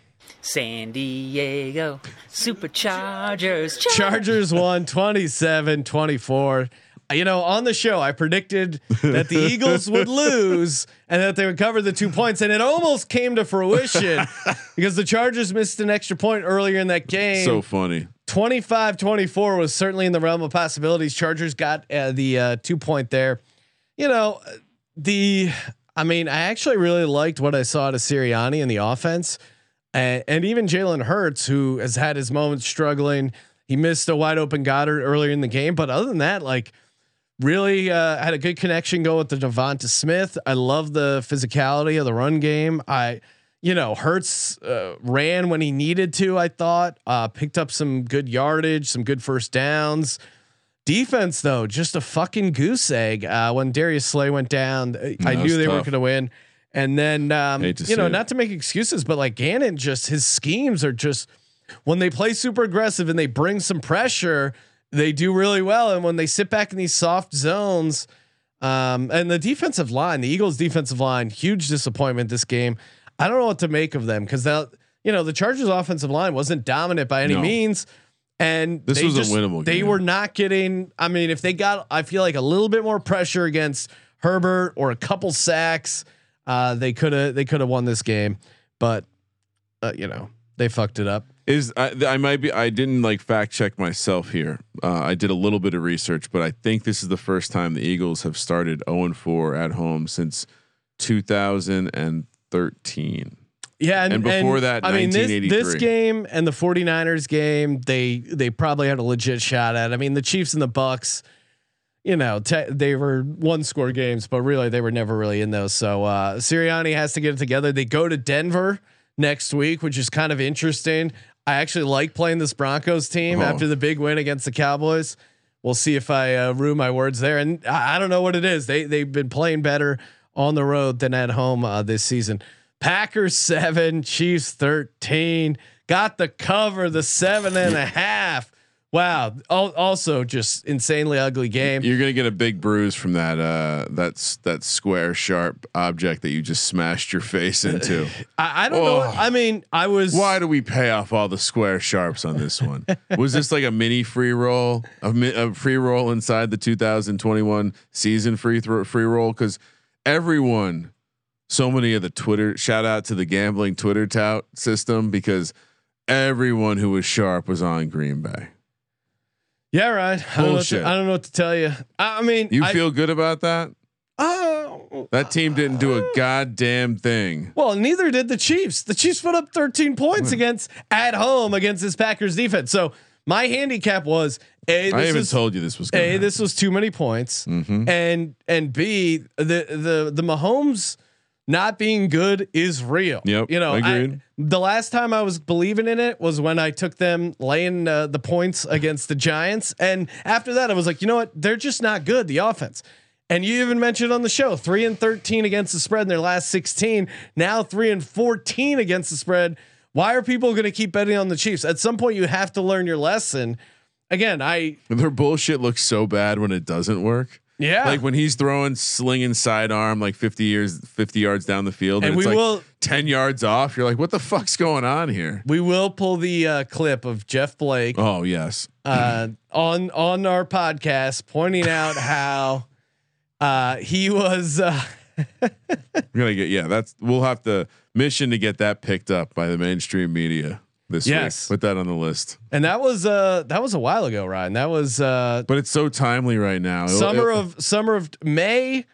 San Diego Superchargers. Chargers won 27 24. You know, on the show, I predicted that the Eagles would [LAUGHS] lose and that they would cover the two points, and it almost came to fruition [LAUGHS] because the Chargers missed an extra point earlier in that game. So funny. 25 24 was certainly in the realm of possibilities. Chargers got uh, the uh, two point there. You know, the, I mean, I actually really liked what I saw to Sirianni in the offense and, and even Jalen Hurts, who has had his moments struggling. He missed a wide open Goedert earlier in the game, but other than that, like really uh, had a good connection go with the Devonta Smith. I love the physicality of the run game. I, you know, Hurts uh, ran when he needed to. I thought uh, picked up some good yardage, some good first downs. Defense though, just a fucking goose egg. Uh, when Darius Slay went down, I knew they weren't going to win. And then, um, you know, it. not to make excuses, but like Gannon, just his schemes are just when they play super aggressive and they bring some pressure, they do really well. And when they sit back in these soft zones, um, and the defensive line, the Eagles' defensive line, huge disappointment this game. I don't know what to make of them because that, you know, the Chargers' offensive line wasn't dominant by any No. means. And This they was a just- winnable They game. were not getting. I mean, if they got, I feel like a little bit more pressure against Herbert or a couple sacks, uh, they could have they could have won this game. But uh, you know, they fucked it up. Is I, I might be I didn't like fact check myself here. Uh, I did a little bit of research, but I think this is the first time the Eagles have started 0 and 4 at home since 2013. Yeah, and, And before and, that, I mean this, this game and the 49ers game, they they probably had a legit shot at. I mean, the Chiefs and the Bucs, you know, te- they were one score games, but really they were never really in those. So uh Sirianni has to get it together. They go to Denver next week, which is kind of interesting. I actually like playing this Broncos team Oh. after the big win against the Cowboys. We'll see if I uh, rue my words there, and I, I don't know what it is. They they've been playing better on the road than at home uh, this season. Packers seven, Chiefs thirteen. Got the cover, the seven and a half. Wow. Also, just insanely ugly game. You're gonna get a big bruise from that uh that's that square sharp object that you just smashed your face into. [LAUGHS] I, I don't know. Oh. I mean, I was. Why do we pay off all the square sharps on this one? [LAUGHS] Was this like a mini free roll, a, mi- a free roll inside the 2021 season free throw free roll? Because everyone, so many of the Twitter shout out to the gambling Twitter tout system because everyone who was sharp was on Green Bay. Yeah, right. I don't, know what to, I don't know what to tell you. I, I mean, You I, feel good about that? Oh, That team didn't do a goddamn thing. Well, neither did the Chiefs. The Chiefs put up 13 points Hmm. against at home against this Packers defense. So my handicap was a. This I even was, told you this was a. happen. This was too many points, Mhm. and and b the the the Mahomes not being good is real. Yep, You know, I, the last time I was believing in it was when I took them laying uh, the points against the Giants, and after that I was like, you know what? They're just not good. The offense. And you even mentioned on the show three and thirteen against the spread in their last sixteen. Now three and fourteen against the spread. Why are people going to keep betting on the Chiefs? At some point, you have to learn your lesson. again, I Their bullshit looks so bad when it doesn't work. Yeah, Like when he's throwing slinging sidearm like 50 years 50 yards down the field and, and it's we like will 10 yards off. You're like, what the fuck's going on here? we will pull the uh, clip of Jeff Blake Oh yes. uh, on on our podcast pointing out [LAUGHS] how uh, he was. Uh, [LAUGHS] We're gonna get yeah, that's we'll have to mission to get that picked up by the mainstream media this Yes. week. Put that on the list. and that was uh that was a while ago, Ryan. That was uh But it's so timely right now. It'll- summer it'll- of summer of May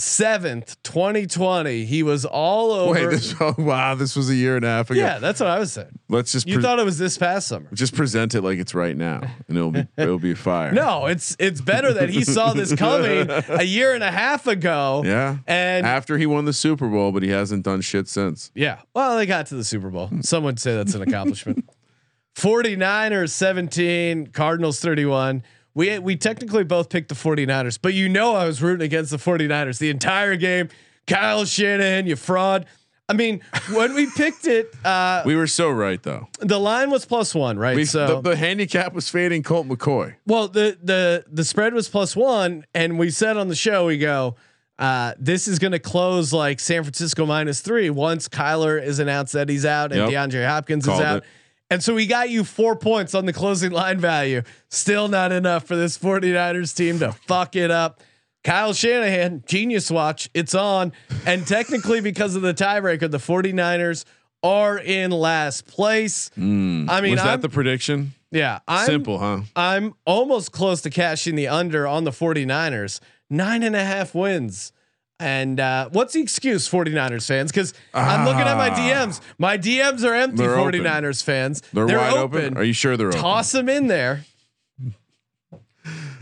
seventh, twenty twenty. He was all over. Wait, this [LAUGHS] oh, wow, this was a year and a half ago. yeah, that's what I was saying. Let's just You pre- thought it was this past summer. just present it like it's right now and it'll be [LAUGHS] it'll be fire. No, it's it's better that he saw this coming a year and a half ago. Yeah. And After he won the Super Bowl, but he hasn't done shit since. Yeah. Well, they got to the Super Bowl. Some would say that's an accomplishment. [LAUGHS] 49ers 17, Cardinals 31. We we technically both picked the 49ers, but you know I was rooting against the 49ers the entire game. Kyle Shanahan, you fraud. I mean, when we picked it, [LAUGHS] uh, We were so right though. the line was plus one, right? We, so the, the handicap was fading Colt McCoy. Well, the the the spread was plus one, and we said on the show, we go, uh, this is going to close like San Francisco minus three once Kyler is announced that he's out and Yep. DeAndre Hopkins Called is out. it. And so we got you four points on the closing line value. Still not enough for this 49ers team to fuck it up. Kyle Shanahan, genius watch, it's on. And technically, because of the tiebreaker, the 49ers are in last place. Hmm. I mean, was that I'm, the prediction? yeah, I'm, Simple, huh? I'm almost close to cashing the under on the 49ers. Nine and a half wins. And uh, what's the excuse, 49ers fans? Because I'm looking at my DMs. My DMs are empty, They're open. 49ers fans. They're, wide open. Are you sure they're open? Toss them in there.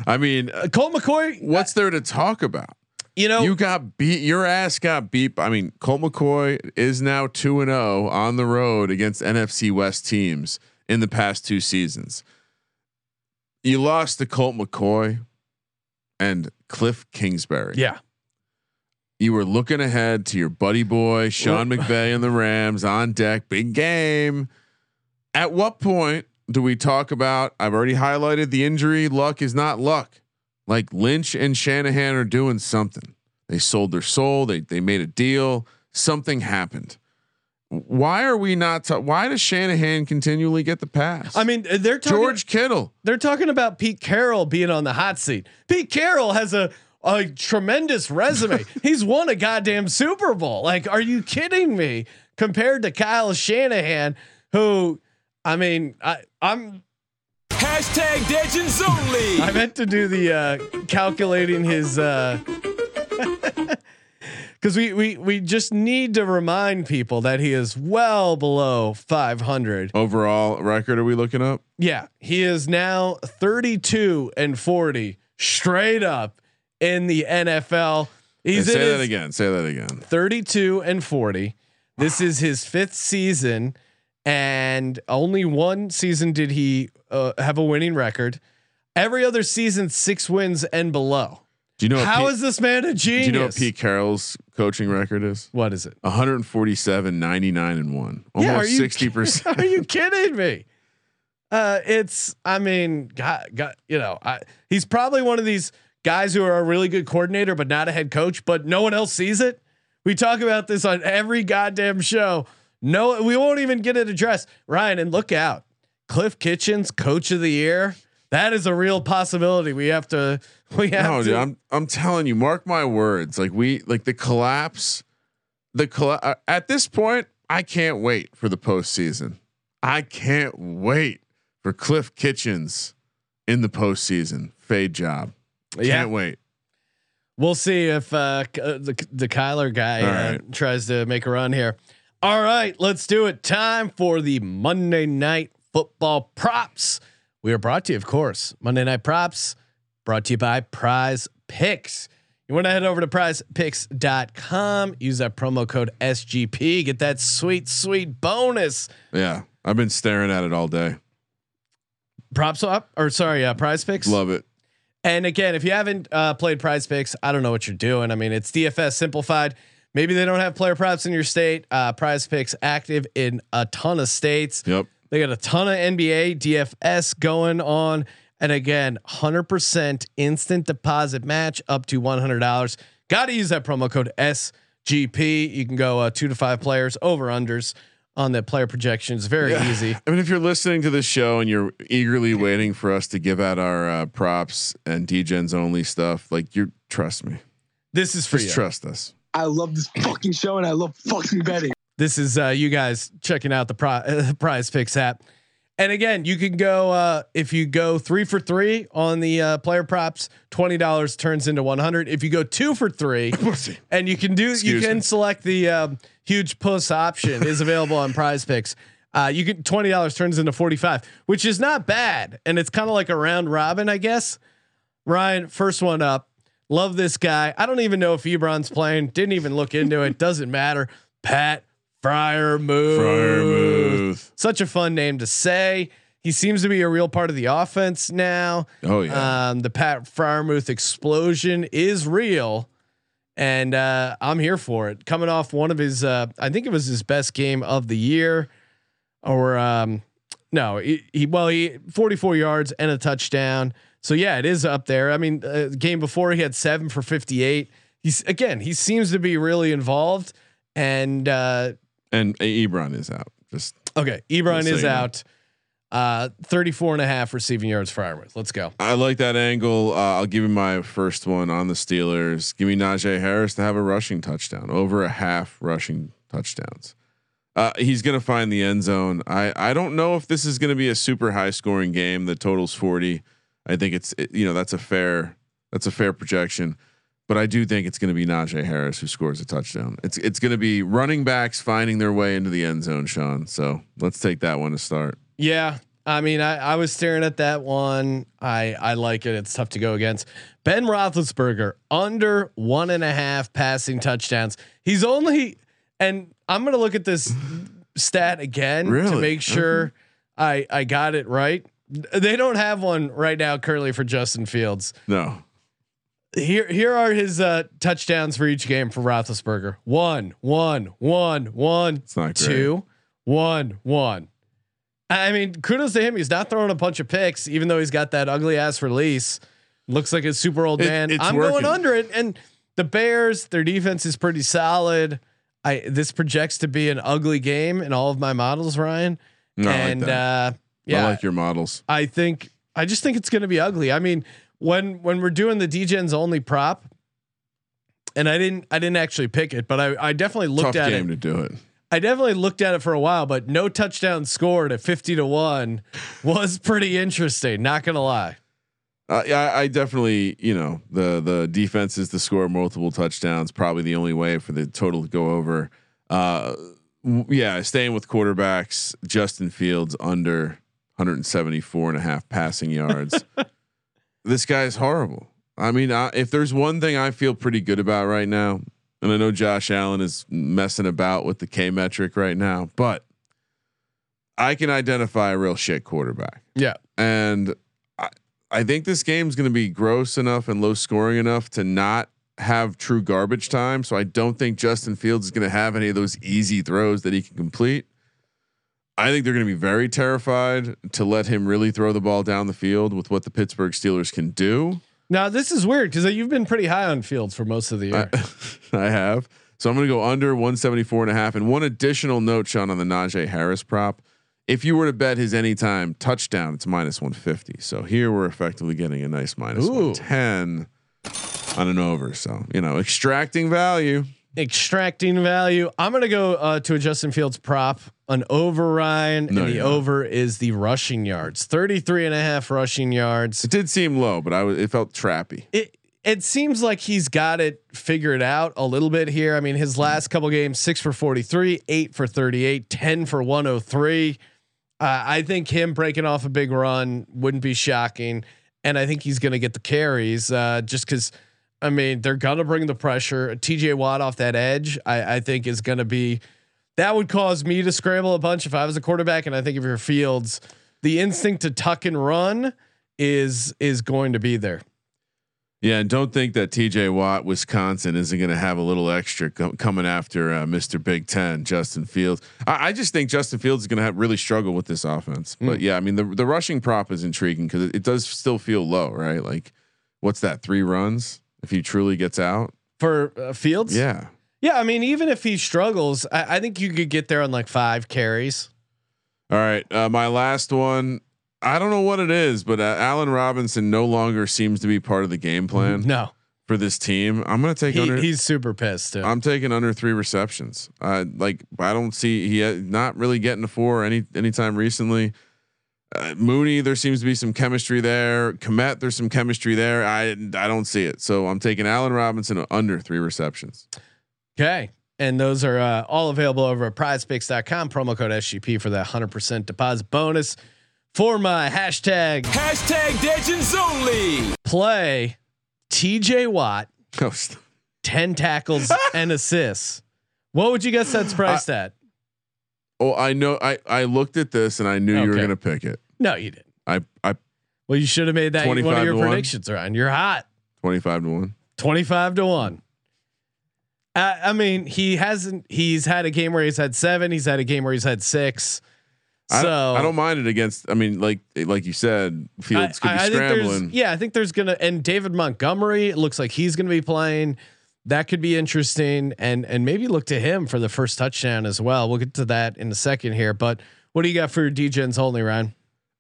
I mean, uh, Uh, Colt McCoy, what's there to talk about? you know, You got beat. Your ass got beat. I mean, Colt McCoy is now two and zero on the road against NFC West teams in the past two seasons. You lost to Colt McCoy and Kliff Kingsbury. yeah. You were looking ahead to your buddy boy Sean McVay and the Rams on deck, big game. At what point do we talk about? I've already highlighted the injury. Luck is not luck. Like Lynch and Shanahan are doing something. They sold their soul. They they made a deal. Something happened. Why are we not? ta- why does Shanahan continually get the pass? I mean, they're talking, George Kittle. they're talking about Pete Carroll being on the hot seat. Pete Carroll has a a tremendous resume. [LAUGHS] He's won a goddamn Super Bowl. Like, are you kidding me? Compared to Kyle Shanahan, who, I mean, I, I'm Hashtag Legends only. [LAUGHS] I meant to do the uh, calculating his uh [LAUGHS] because we we we just need to remind people that he is well below 500. Overall record are we looking up? Yeah, he is now 32 and 40 straight up in the NFL. He's Say that again. Say that again. 32 and 40. This is his fifth season, and only one season did he uh, have a winning record. Every other season, six wins and below. Do you know How what is this man a genius? Do you know what Pete Carroll's coaching record is? What is it? 147, 99 and one. Yeah, Almost sixty [LAUGHS] percent. Are you kidding me? Uh, it's. I mean, God, God, you know, I, he's probably one of these guys who are a really good coordinator, but not a head coach. But no one else sees it. We talk about this on every goddamn show. No, we won't even get it addressed. Ryan, and look out, Cliff Kitchens, Coach of the Year. That is a real possibility. We have to. [LAUGHS] We have No, to. dude, I'm I'm telling you, mark my words. Like we like the collapse, the colla- uh, at this point, I can't wait for the postseason. I can't wait for Cliff Kitchens in the postseason. Fade job. Can't wait. We'll see if uh, uh, the the Kyler guy uh, right. tries to make a run here. All right, let's do it. Time for the Monday Night Football props. We are brought to you, of course, Monday Night Props, brought to you by Prize Picks. You want to head over to prizepicks.com, use that promo code SGP, get that sweet, sweet bonus. Yeah, I've been staring at it all day. Props up, or sorry, uh, Prize Picks. Love it. And again, if you haven't uh, played Prize Picks, I don't know what you're doing. I mean, it's DFS simplified. Maybe they don't have player props in your state. Uh, Prize Picks active in a ton of states. Yep. They got a ton of NBA DFS going on. And again, 100% instant deposit match up to $100. Got to use that promo code SGP. You can go uh, two to five players over unders on the player projections. Very Yeah. easy. I mean, if you're listening to this show and you're eagerly waiting for us to give out our uh, props and DGens only stuff, like you trust me, This is for just you. trust us. I love this fucking show and I love fucking betting. This is uh, you guys checking out the pri- uh, [LAUGHS] Prize Picks app. And again, you can go uh, if you go three for three on the uh, player props, twenty dollars turns into one hundred. If you go two for three, [LAUGHS] and you can do, you can me. select the um, huge puss option is available on Prize Picks. Uh, you can twenty dollars turns into forty five, which is not bad, and it's kind of like a round robin, I guess. Ryan, first one up. Love this guy. I don't even know if Ebron's playing. Didn't even look into it. Doesn't matter. Pat Freiermuth. Freiermuth. Such a fun name to say. He seems to be a real part of the offense now. Oh yeah. Um, the Pat Freiermuth explosion is real, and uh, I'm here for it. Coming off one of his, uh, I think it was his best game of the year, or um, no, he, he well he 44 yards and a touchdown. So yeah, it is up there. I mean, uh, game before he had seven for 58. He's again, he seems to be really involved. And uh, and Ebron is out. Just okay, Ebron is out. Uh, 34 and a half receiving yards for Ironwood. Let's go. I like that angle. Uh, I'll give you my first one on the Steelers. Give me Najee Harris to have a rushing touchdown, over a half rushing touchdowns. Uh, he's going to find the end zone. I I don't know if this is going to be a super high scoring game. The total's forty. I think it's it- you know that's a fair that's a fair projection, but I do think it's going to be Najee Harris who scores a touchdown. It's it's going to be running backs finding their way into the end zone, Sean. So let's take that one to start. Yeah. I mean, I, I was staring at that one. I I like it. It's tough to go against. Ben Roethlisberger under one and a half passing touchdowns. He's only, and I'm gonna look at this stat again to make sure I I got it right. They don't have one right now currently for Justin Fields. No, Here here are his uh, touchdowns for each game for Roethlisberger. One, one, one, one, It's not great. two, one, one. I mean, kudos to him. He's not throwing a bunch of picks, even though he's got that ugly ass release. Looks like a super old man. it's I'm going under it. And the Bears, their defense is pretty solid. I this projects to be an ugly game in all of my models, Ryan. no, I like and that. uh, yeah, I like your models. I think I just think it's going to be ugly. I mean, when when we're doing the DGens only prop, and I didn't I didn't actually pick it, but I I definitely looked Tough at game it. to do it. I definitely looked at it for a while, but no touchdown scored at fifty to one was pretty interesting. Not gonna lie. Uh, yeah, I, I definitely, you know, the the defenses to score multiple touchdowns probably the only way for the total to go over. Uh, yeah, staying with quarterbacks, Justin Fields under 174 and a half passing yards. [LAUGHS] this guy's horrible. I mean, I, if there's one thing I feel pretty good about right now, and I know Josh Allen is messing about with the K metric right now, but I can identify a real shit quarterback. Yeah. And I, I think this game's going to be gross enough and low scoring enough to not have true garbage time. So I don't think Justin Fields is going to have any of those easy throws that he can complete. I think they're going to be very terrified to let him really throw the ball down the field with what the Pittsburgh Steelers can do. Now this is weird because you've been pretty high on Fields for most of the year. I, [LAUGHS] I have. So I'm going to go under 174 and a half. And one additional note, Sean, on the Najee Harris prop. If you were to bet his anytime touchdown, it's minus 150. So here we're effectively getting a nice minus Ooh. 110 on an over. So, you know, extracting value. Extracting value. I'm gonna go uh, to a Justin Fields prop, an over Ryan, No, and the you're not. over is the rushing yards. 33 and a half rushing yards. It did seem low, but I was, it felt trappy. it it seems like he's got it figured out a little bit here. I mean, his last couple games, six for 43, eight for 38, 10 for 103. Uh, I think him breaking off a big run wouldn't be shocking. And I think he's going to get the carries uh, just because, I mean, they're going to bring the pressure. TJ Watt off that edge, I, I think is going to be, that would cause me to scramble a bunch if I was a quarterback. And I think if you're Fields, the instinct to tuck and run is is going to be there. Yeah, and don't think that T.J. Watt, Wisconsin, isn't going to have a little extra co- coming after uh, Mr. Big Ten, Justin Fields. I, I just think Justin Fields is going to have really struggle with this offense. But yeah, I mean the the rushing prop is intriguing because it, it does still feel low, right? Like, what's that? Three runs if he truly gets out. For uh, Fields? Yeah, Yeah. I mean, even if he struggles, I, I think you could get there on like five carries. All right, uh, my last one. I don't know what it is, but uh, Allen Robinson no longer seems to be part of the game plan No, for this team. I'm going to take he, under. he's super pissed. Too. I'm taking under three receptions. Uh, like I don't see he not really getting to four any anytime recently. Uh, Mooney, there seems to be some chemistry there. Kmet, there's some chemistry there. I I don't see it. So I'm taking Allen Robinson under three receptions. Okay. And those are uh, all available over at prizepicks.com. Promo code SGP for that 100% deposit bonus. For my hashtag Hashtag Legends only. play, TJ Watt, [LAUGHS] Oh, 10 tackles [LAUGHS] and assists. What would you guess that's priced at? oh, I know. I I looked at this and I knew you were gonna pick it. No, you didn't. I I Well, you should have made that one of your to one? predictions, Ryan. You're hot. 25 to one. 25 to 1. Uh, I mean, he hasn't, he's had a game where he's had seven, he's had a game where he's had six. I, So don't, I don't mind it against. I mean, like like you said, Fields could be think there's- scrambling. yeah, I think there's gonna and David Montgomery. It looks like he's gonna be playing. That could be interesting, and and maybe look to him for the first touchdown as well. We'll get to that in a second here. But what do you got for your DJs only, Ryan?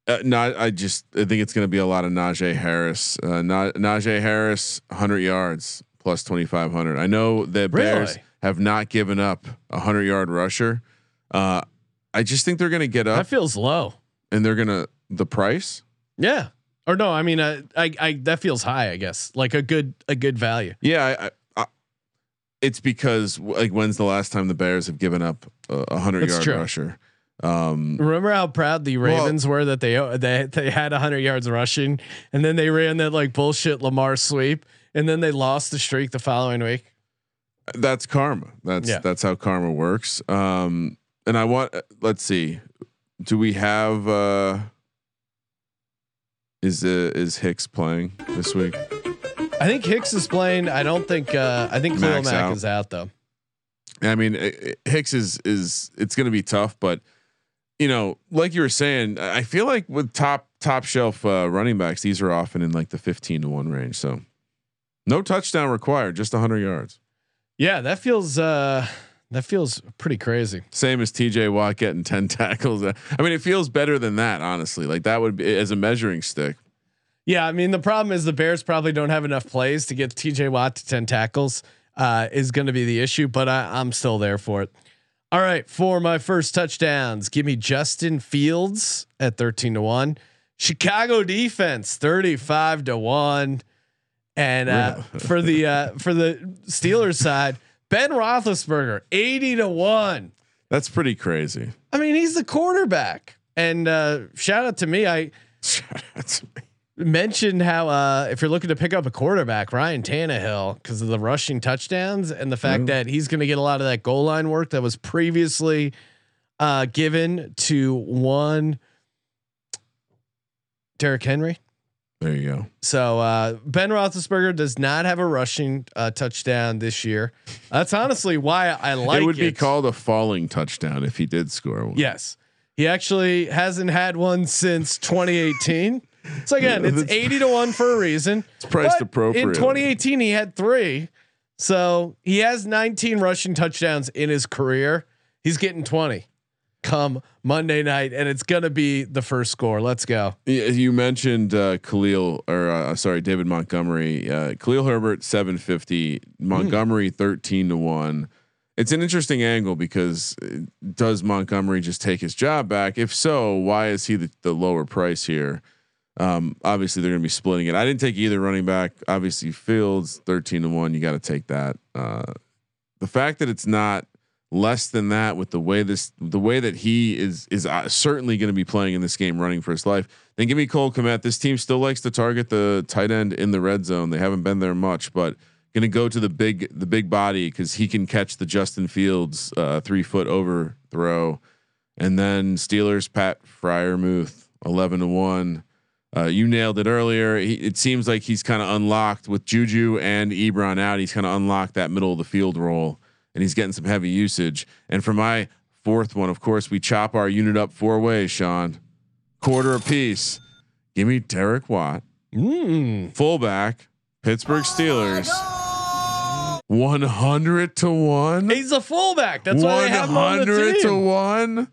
Uh, no, I I just I think it's going to be a lot of Najee Harris. Uh, Na- Najee Harris, 100 yards plus 2500. I know the Bears have not given up a 100 yard rusher. Uh, I just think they're going to get up. That feels low. and they're going to the price. Yeah, or no? I mean, uh, I I that feels high. I guess like a good a good value. Yeah, I, I, I, it's because like when's the last time the Bears have given up a 100 yard true. rusher? Um, Remember how proud the Well- Ravens were that they they they had 100 yards rushing, and then they ran that like bullshit Lamar sweep, and then they lost the streak the following week. that's karma. That's Yeah. that's how karma works. Um, and I want let's see, do we have uh, is uh, is Hicks playing this week? I think Hicks is playing. I don't think. Uh, I think Khalil Mack out. is out though. I mean, Hicks is is it's going to be tough, but you know, like you were saying, I I feel like with top top shelf uh, running backs, these are often in like the fifteen to one range. So no touchdown required, just hundred yards. Yeah, that feels. Uh, that feels pretty crazy. Same as T.J. Watt getting ten [LAUGHS] tackles. I mean, it feels better than that, honestly. Like that would be as a measuring stick. Yeah, I mean the problem is the Bears probably don't have enough plays to get T.J. Watt to ten tackles. Uh, is going to be the issue, but I, I'm still there for it. All right, for my first touchdowns, give me Justin Fields at thirteen to one. Chicago defense thirty five to one, and uh, [LAUGHS] for the uh, for the Steelers side, Ben Roethlisberger eighty to one. That's pretty crazy. I mean, he's the quarterback, and uh, shout out to me. I [LAUGHS] That's- mentioned how uh, if you're looking to pick up a quarterback, Ryan Tannehill, because of the rushing touchdowns and the fact that he's going to get a lot of that goal line work that was previously uh, given to one Derrick Henry. There you go. So uh, Ben Roethlisberger does not have a rushing uh, touchdown this year. That's honestly why I like it would be called a falling touchdown if he did score one. Yes. He actually hasn't had one since 2018. So again, it's 80 to 1 for a reason. [LAUGHS] It's priced appropriately. In 2018 he had 3. So he has 19 rushing touchdowns in his career. He's getting 20 come Monday night and it's to be the first score. Let's go. You mentioned uh, Khalil, or uh, sorry, David Montgomery. Uh, Khalil Herbert, seven fifty. Montgomery, thirteen to one. It's an interesting angle because uh, does Montgomery just take his job back? If so, why is he the, the lower price here? Um, obviously, they're going to be splitting it. I didn't take either running back. Obviously, Fields, thirteen to one. You got to take that. Uh, the fact that it's not less than that with the way this the way that he is is uh, certainly going to be playing in this game running for his life. Then give me Cole Kmet. This team still likes to target the tight end in the red zone. They haven't been there much but going to go to the big the big body because he can catch the Justin Fields uh, three foot over throw and then Steelers Pat Freiermuth eleven to one. Uh, you nailed it earlier. He, it seems like he's kind of unlocked with Juju and Ebron out. He's kind of unlocked that middle of the field role, and he's getting some heavy usage. And for my fourth one, of course, we chop our unit up four ways. Sean, quarter apiece. Give me Derek Watt, Mm. fullback, Pittsburgh Steelers. One hundred to one. He's a fullback. That's why they have him on the 100 to one.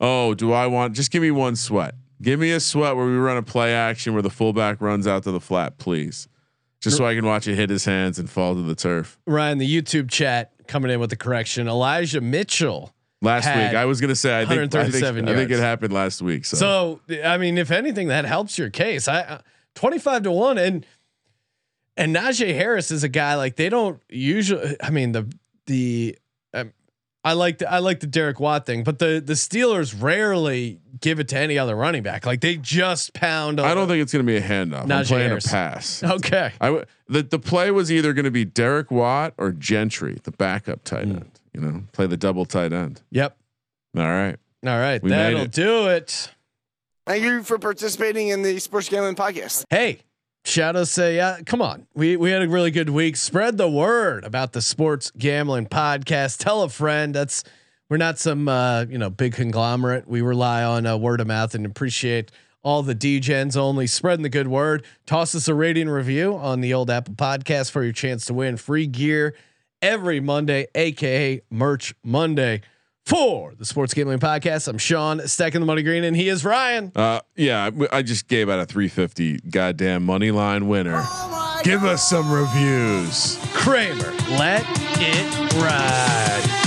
Oh, do I want? Just give me one sweat. Give me a sweat where we run a play action where the fullback runs out to the flat, please. Just so I can watch it hit his hands and fall to the turf. Ryan, the YouTube chat coming in with the correction. Elijah Mitchell. Last week, I was gonna say I think I think, I think it happened last week. So, So I mean, if anything, that helps your case. I uh, twenty five to one, and and Najee Harris is a guy like they don't usually. I mean the the um, I like the I like the Derek Watt thing, but the the Steelers rarely give it to any other running back. Like they just pound. I don't think it's gonna be a handoff. I'm Najee playing Harris. a pass. [LAUGHS] Okay. I w- the the play was either going to be Derek Watt or Gentry, the backup tight Hmm. end. You know, play the double tight end. Yep. All right. All right. We that'll it. do it. Thank you for participating in the Sports Gambling Podcast. Hey, out say, yeah, come on. We we had a really good week. Spread the word about the sports gambling podcast. Tell a friend. That's we're not some uh, you know big conglomerate. We rely on uh, word of mouth and appreciate all the degens only spreading the good word. Toss us a rating review on the old Apple Podcast for your chance to win free gear every Monday, aka Merch Monday. For the Sports Gambling Podcast, I'm Sean stacking the money green, and he is Ryan. Uh, yeah, I- I just gave out a 350 goddamn money line winner. Give us some reviews. Kramer, let it ride.